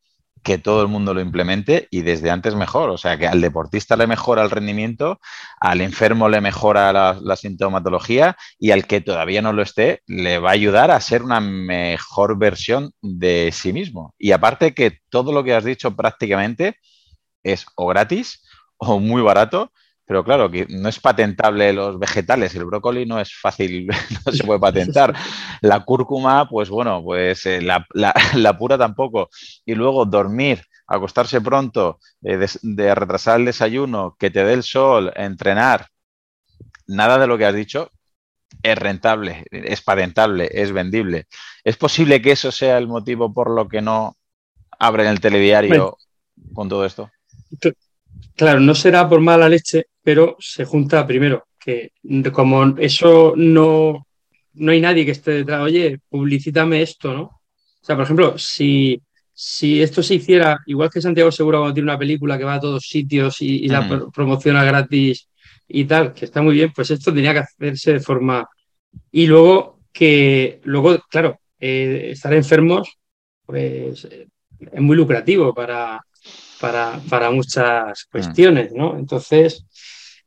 que todo el mundo lo implemente y desde antes mejor. O sea, que al deportista le mejora el rendimiento, al enfermo le mejora la, sintomatología y al que todavía no lo esté le va a ayudar a ser una mejor versión de sí mismo. Y aparte que todo lo que has dicho prácticamente es o gratis o muy barato pero claro, que no es patentable los vegetales, el brócoli no es fácil, no se puede patentar. La cúrcuma, pues bueno, pues eh, la, pura tampoco. Y luego dormir, acostarse pronto, eh, de, retrasar el desayuno, que te dé el sol, entrenar, nada de lo que has dicho es rentable, es patentable, es vendible. ¿Es posible que eso sea el motivo por lo que no abren el telediario con todo esto? Claro, no será por mala leche, pero se junta primero, que como eso no, no hay nadie que esté detrás, oye, publicítame esto, ¿no? O sea, por ejemplo, si, si esto se hiciera, igual que Santiago Seguro cuando tiene una película que va a todos sitios y, la mm. promociona gratis y tal, que está muy bien, pues esto tendría que hacerse de forma... Y luego que, luego, claro, eh, estar enfermos, pues es muy lucrativo para, para, para muchas mm. cuestiones, ¿no? Entonces,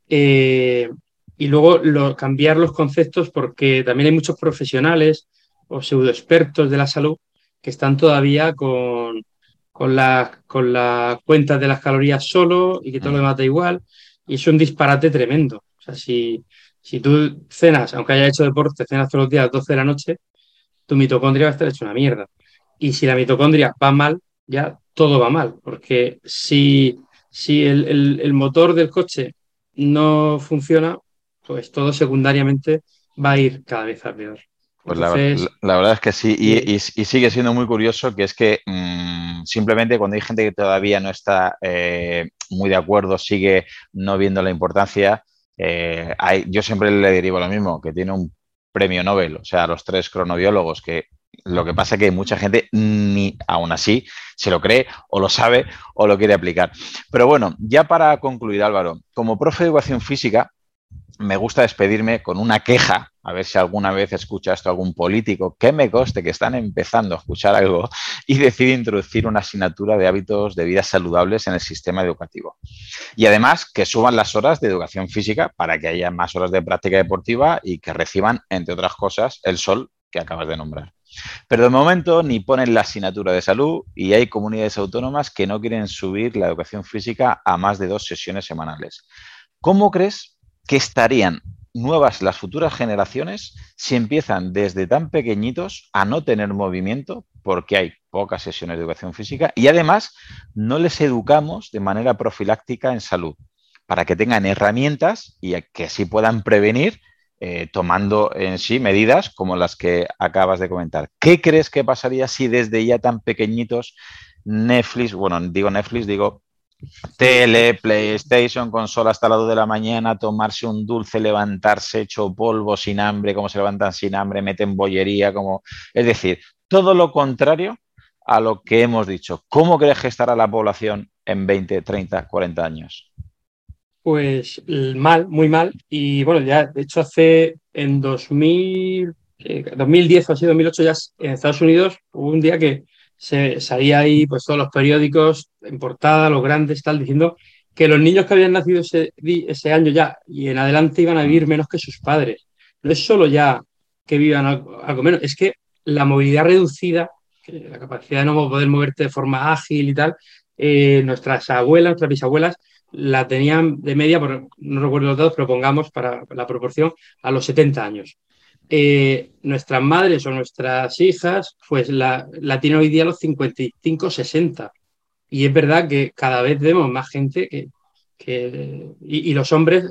eh, y luego cambiar los conceptos porque también hay muchos profesionales o pseudoexpertos de la salud que están todavía con, con, la, con la cuenta de las calorías solo y que todo lo mm. demás da igual. Y es un disparate tremendo. O sea, si, si tú cenas, aunque haya hecho deporte, cenas todos los días a las 12 de la noche, tu mitocondria va a estar hecho una mierda. Y si la mitocondria va mal, ya todo va mal. Porque si, si el motor del coche no funciona, pues todo secundariamente va a ir cada vez a peor. Pues la, verdad es que sí, y, sigue siendo muy curioso que es que mm, simplemente cuando hay gente que todavía no está eh, muy de acuerdo, sigue no viendo la importancia, eh, hay, yo siempre le derivo lo mismo, que tiene un premio Nobel, o sea, los tres cronobiólogos, que lo que pasa es que mucha gente ni aún así se lo cree o lo sabe o lo quiere aplicar. Pero bueno, ya para concluir, Álvaro, como profe de educación física, me gusta despedirme con una queja, a ver si alguna vez escucha esto algún político, que me coste que están empezando a escuchar algo y decide introducir una asignatura de hábitos de vida saludables en el sistema educativo. Y además que suban las horas de educación física para que haya más horas de práctica deportiva y que reciban, entre otras cosas, el sol que acabas de nombrar. Pero de momento ni ponen la asignatura de salud y hay comunidades autónomas que no quieren subir la educación física a más de dos sesiones semanales. ¿Cómo crees que estarían nuevas las futuras generaciones si empiezan desde tan pequeñitos a no tener movimiento porque hay pocas sesiones de educación física y además no les educamos de manera profiláctica en salud para que tengan herramientas y que así puedan prevenir eh, tomando en sí medidas como las que acabas de comentar. ¿Qué crees que pasaría si desde ya tan pequeñitos Netflix, bueno, digo Netflix, digo tele, PlayStation, consola hasta las 2 de la mañana, tomarse un dulce, levantarse hecho polvo, sin hambre, como se levantan sin hambre, meten bollería, como... Es decir, todo lo contrario a lo que hemos dicho. ¿Cómo crees que estará la población en 20, 30, 40 años? Pues mal, muy mal. Y bueno, ya de hecho hace en 2000, 2010 o así, 2008 ya en Estados Unidos hubo un día que se salía ahí pues todos los periódicos en portada, los grandes, tal, diciendo que los niños que habían nacido ese, ese año ya y en adelante iban a vivir menos que sus padres. No es solo ya que vivan algo, menos, es que la movilidad reducida, la capacidad de no poder moverte de forma ágil y tal, eh, nuestras abuelas, nuestras bisabuelas, la tenían de media, no recuerdo los datos, pero pongamos para la proporción, a los 70 años. Eh, nuestras madres o nuestras hijas, pues la, la tienen hoy día a los 55, 60. Y es verdad que cada vez vemos más gente que, que y, los hombres,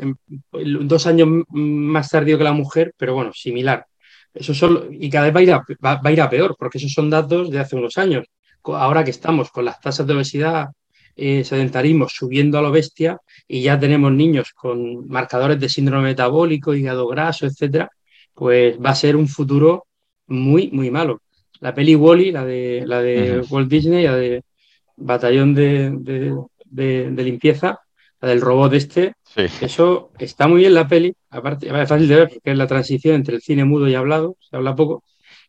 dos años más tardío que la mujer, pero bueno, similar. Eso son, y cada vez va a, ir a, va a ir a peor, porque esos son datos de hace unos años. Ahora que estamos con las tasas de obesidad eh, sedentarismo subiendo a lo bestia y ya tenemos niños con marcadores de síndrome metabólico, hígado graso, etcétera, pues va a ser un futuro muy, muy malo. La peli Wally, la de, la de Walt Disney, la de Batallón de, de, limpieza, la del robot este, eso está muy bien la peli, aparte es fácil de ver porque es la transición entre el cine mudo y hablado, se habla poco,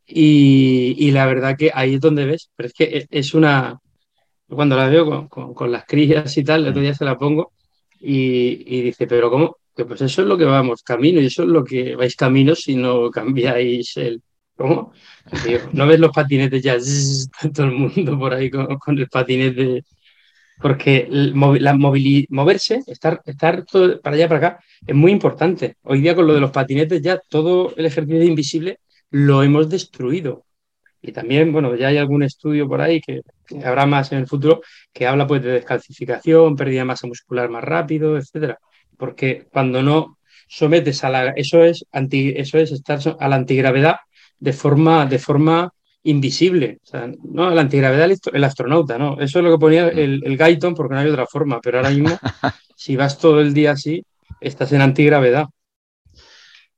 y, la verdad que ahí es donde ves, pero es que es una, cuando la veo con, las crías y tal, el otro día se la pongo y, dice, pero ¿cómo? Que pues eso es lo que vamos camino y eso es lo que vais camino si no cambiáis el... ¿Cómo? no ves los patinetes ya, todo el mundo por ahí con, con el patinete porque la moverse, estar, estar todo para allá, para acá, es muy importante. Hoy día con lo de los patinetes ya todo el ejercicio invisible lo hemos destruido. Y también, bueno, ya hay algún estudio por ahí que, habrá más en el futuro que habla pues de descalcificación, pérdida de masa muscular más rápido, etcétera. Porque cuando no sometes a la eso es anti, eso es estar a la antigravedad de forma, de forma invisible. O sea, no, la antigravedad el astronauta, ¿no? Eso es lo que ponía el, el Guyton porque no hay otra forma, pero ahora mismo, si vas todo el día así, estás en antigravedad.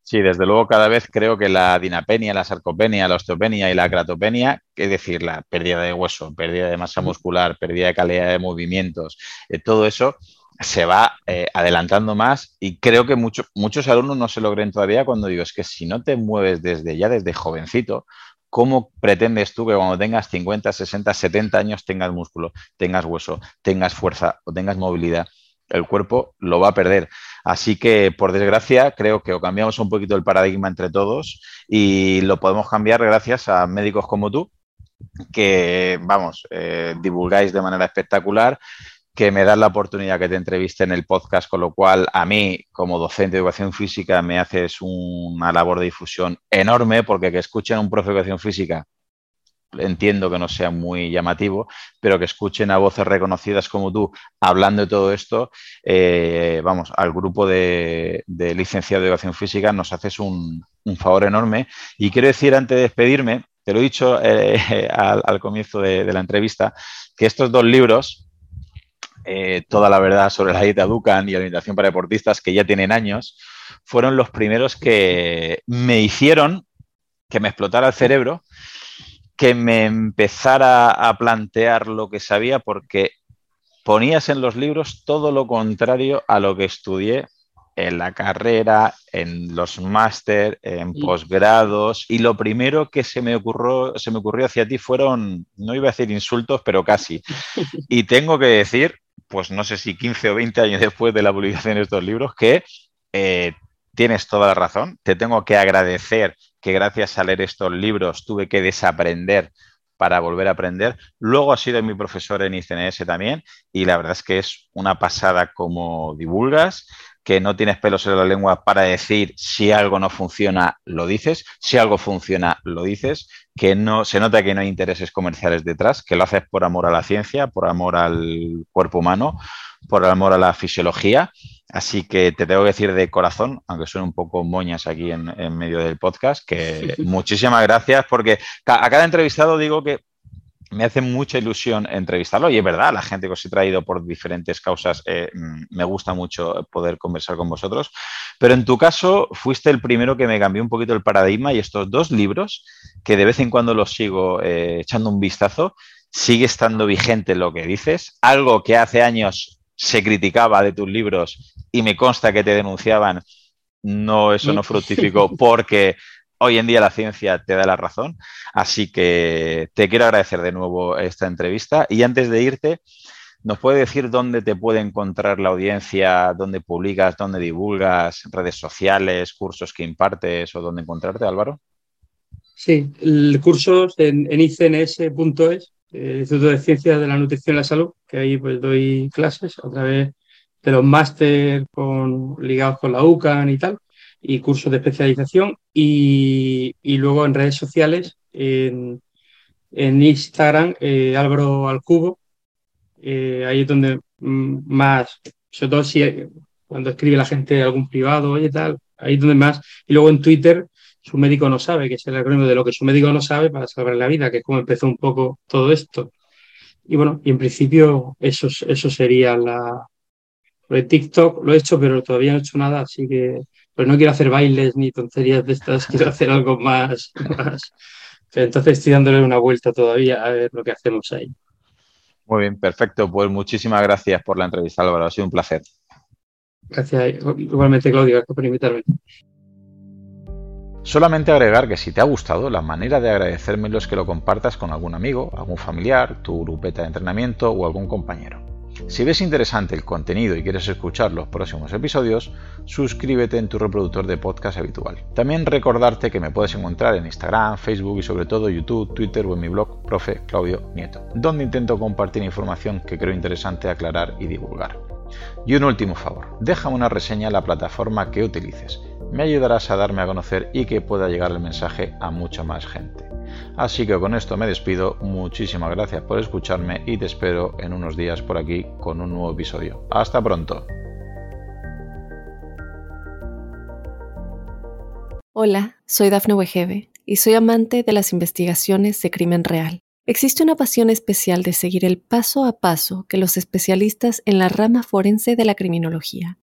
Sí, desde luego cada vez creo que la dinapenia, la sarcopenia, la osteopenia y la cratopenia, es decir, la pérdida de hueso, pérdida de masa muscular, pérdida de calidad de movimientos, eh, todo eso se va eh, adelantando más y creo que muchos alumnos no se lo creen todavía cuando digo, es que si no te mueves desde ya, desde jovencito, ¿cómo pretendes tú que cuando tengas 50, 60, 70 años tengas músculo, tengas hueso, tengas fuerza o tengas movilidad? El cuerpo lo va a perder. Así que, por desgracia, creo que o cambiamos un poquito el paradigma entre todos y lo podemos cambiar gracias a médicos como tú, que, vamos, eh, divulgáis de manera espectacular que me das la oportunidad que te entreviste en el podcast, con lo cual a mí, como docente de educación física, me haces una labor de difusión enorme, porque que escuchen a un profe de educación física, entiendo que no sea muy llamativo, pero que escuchen a voces reconocidas como tú hablando de todo esto, eh, vamos, al grupo de, de licenciado de educación física nos haces un, favor enorme. Y quiero decir, antes de despedirme, te lo he dicho eh, al, comienzo de la entrevista, que estos dos libros, eh, toda la verdad sobre la dieta Dukan y alimentación para deportistas, que ya tienen años, fueron los primeros que me hicieron que me explotara el cerebro, que me empezara a plantear lo que sabía, porque ponías en los libros todo lo contrario a lo que estudié en la carrera, en los máster, en posgrados, y lo primero que se me ocurrió, se me ocurrió hacia ti fueron, no iba a decir insultos, pero casi. Y tengo que decir pues no sé si 15 o 20 años después de la publicación de estos libros, que eh, tienes toda la razón. Te tengo que agradecer que gracias a leer estos libros tuve que desaprender para volver a aprender. Luego ha sido mi profesor en ICNS también y la verdad es que es una pasada como divulgas, que no tienes pelos en la lengua para decir si algo no funciona, lo dices, si algo funciona, lo dices, que no se nota que no hay intereses comerciales detrás, que lo haces por amor a la ciencia, por amor al cuerpo humano, por amor a la fisiología. Así que te tengo que decir de corazón, aunque suene un poco moñas aquí en, en medio del podcast, que muchísimas gracias porque a cada entrevistado digo que me hace mucha ilusión entrevistarlo y es verdad, la gente que os he traído por diferentes causas eh, mm, me gusta mucho poder conversar con vosotros, pero en tu caso fuiste el primero que me cambió un poquito el paradigma y estos dos libros, que de vez en cuando los sigo eh, echando un vistazo, sigue estando vigente lo que dices, algo que hace años se criticaba de tus libros y me consta que te denunciaban, no, eso no fructificó porque hoy en día la ciencia te da la razón. Así que te quiero agradecer de nuevo esta entrevista y antes de irte, ¿nos puede decir dónde te puede encontrar la audiencia, dónde publicas, dónde divulgas, redes sociales, cursos que impartes o dónde encontrarte, Álvaro? Sí, el curso en, en icns.es, el Instituto de Ciencias de la Nutrición y la Salud, que ahí pues doy clases a través de los máster ligados con la UCAN y tal y cursos de especialización y, luego en redes sociales, en, Instagram, eh, Álvaro Alcubo, eh, ahí es donde mm, más, sobre todo si cuando escribe la gente algún privado, y tal, ahí es donde más, y luego en Twitter, su médico no sabe, que es el acrónimo de lo que su médico no sabe para salvar la vida, que es como empezó un poco todo esto. Y bueno, y en principio eso, eso sería la... Lo de TikTok lo he hecho, pero todavía no he hecho nada, así que Pero no quiero hacer bailes ni tonterías de estas, quiero hacer algo más, más. Entonces estoy dándole una vuelta todavía a ver lo que hacemos ahí. Muy bien, perfecto. Pues muchísimas gracias por la entrevista, Álvaro. Ha sido un placer. Gracias, igualmente, Claudio, por invitarme. Solamente agregar que si te ha gustado, la manera de agradecérmelo es que lo compartas con algún amigo, algún familiar, tu grupeta de entrenamiento o algún compañero. Si ves interesante el contenido y quieres escuchar los próximos episodios, suscríbete en tu reproductor de podcast habitual. También recordarte que me puedes encontrar en Instagram, Facebook y sobre todo YouTube, Twitter o en mi blog Profe Claudio Nieto, donde intento compartir información que creo interesante aclarar y divulgar. Y un último favor, deja una reseña en la plataforma que utilices. Me ayudarás a darme a conocer y que pueda llegar el mensaje a mucha más gente. Así que con esto me despido, muchísimas gracias por escucharme y te espero en unos días por aquí con un nuevo episodio. Hasta pronto. Hola, soy Dafne Wegebe y soy amante de las investigaciones de crimen real. Existe una pasión especial de seguir el paso a paso que los especialistas en la rama forense de la criminología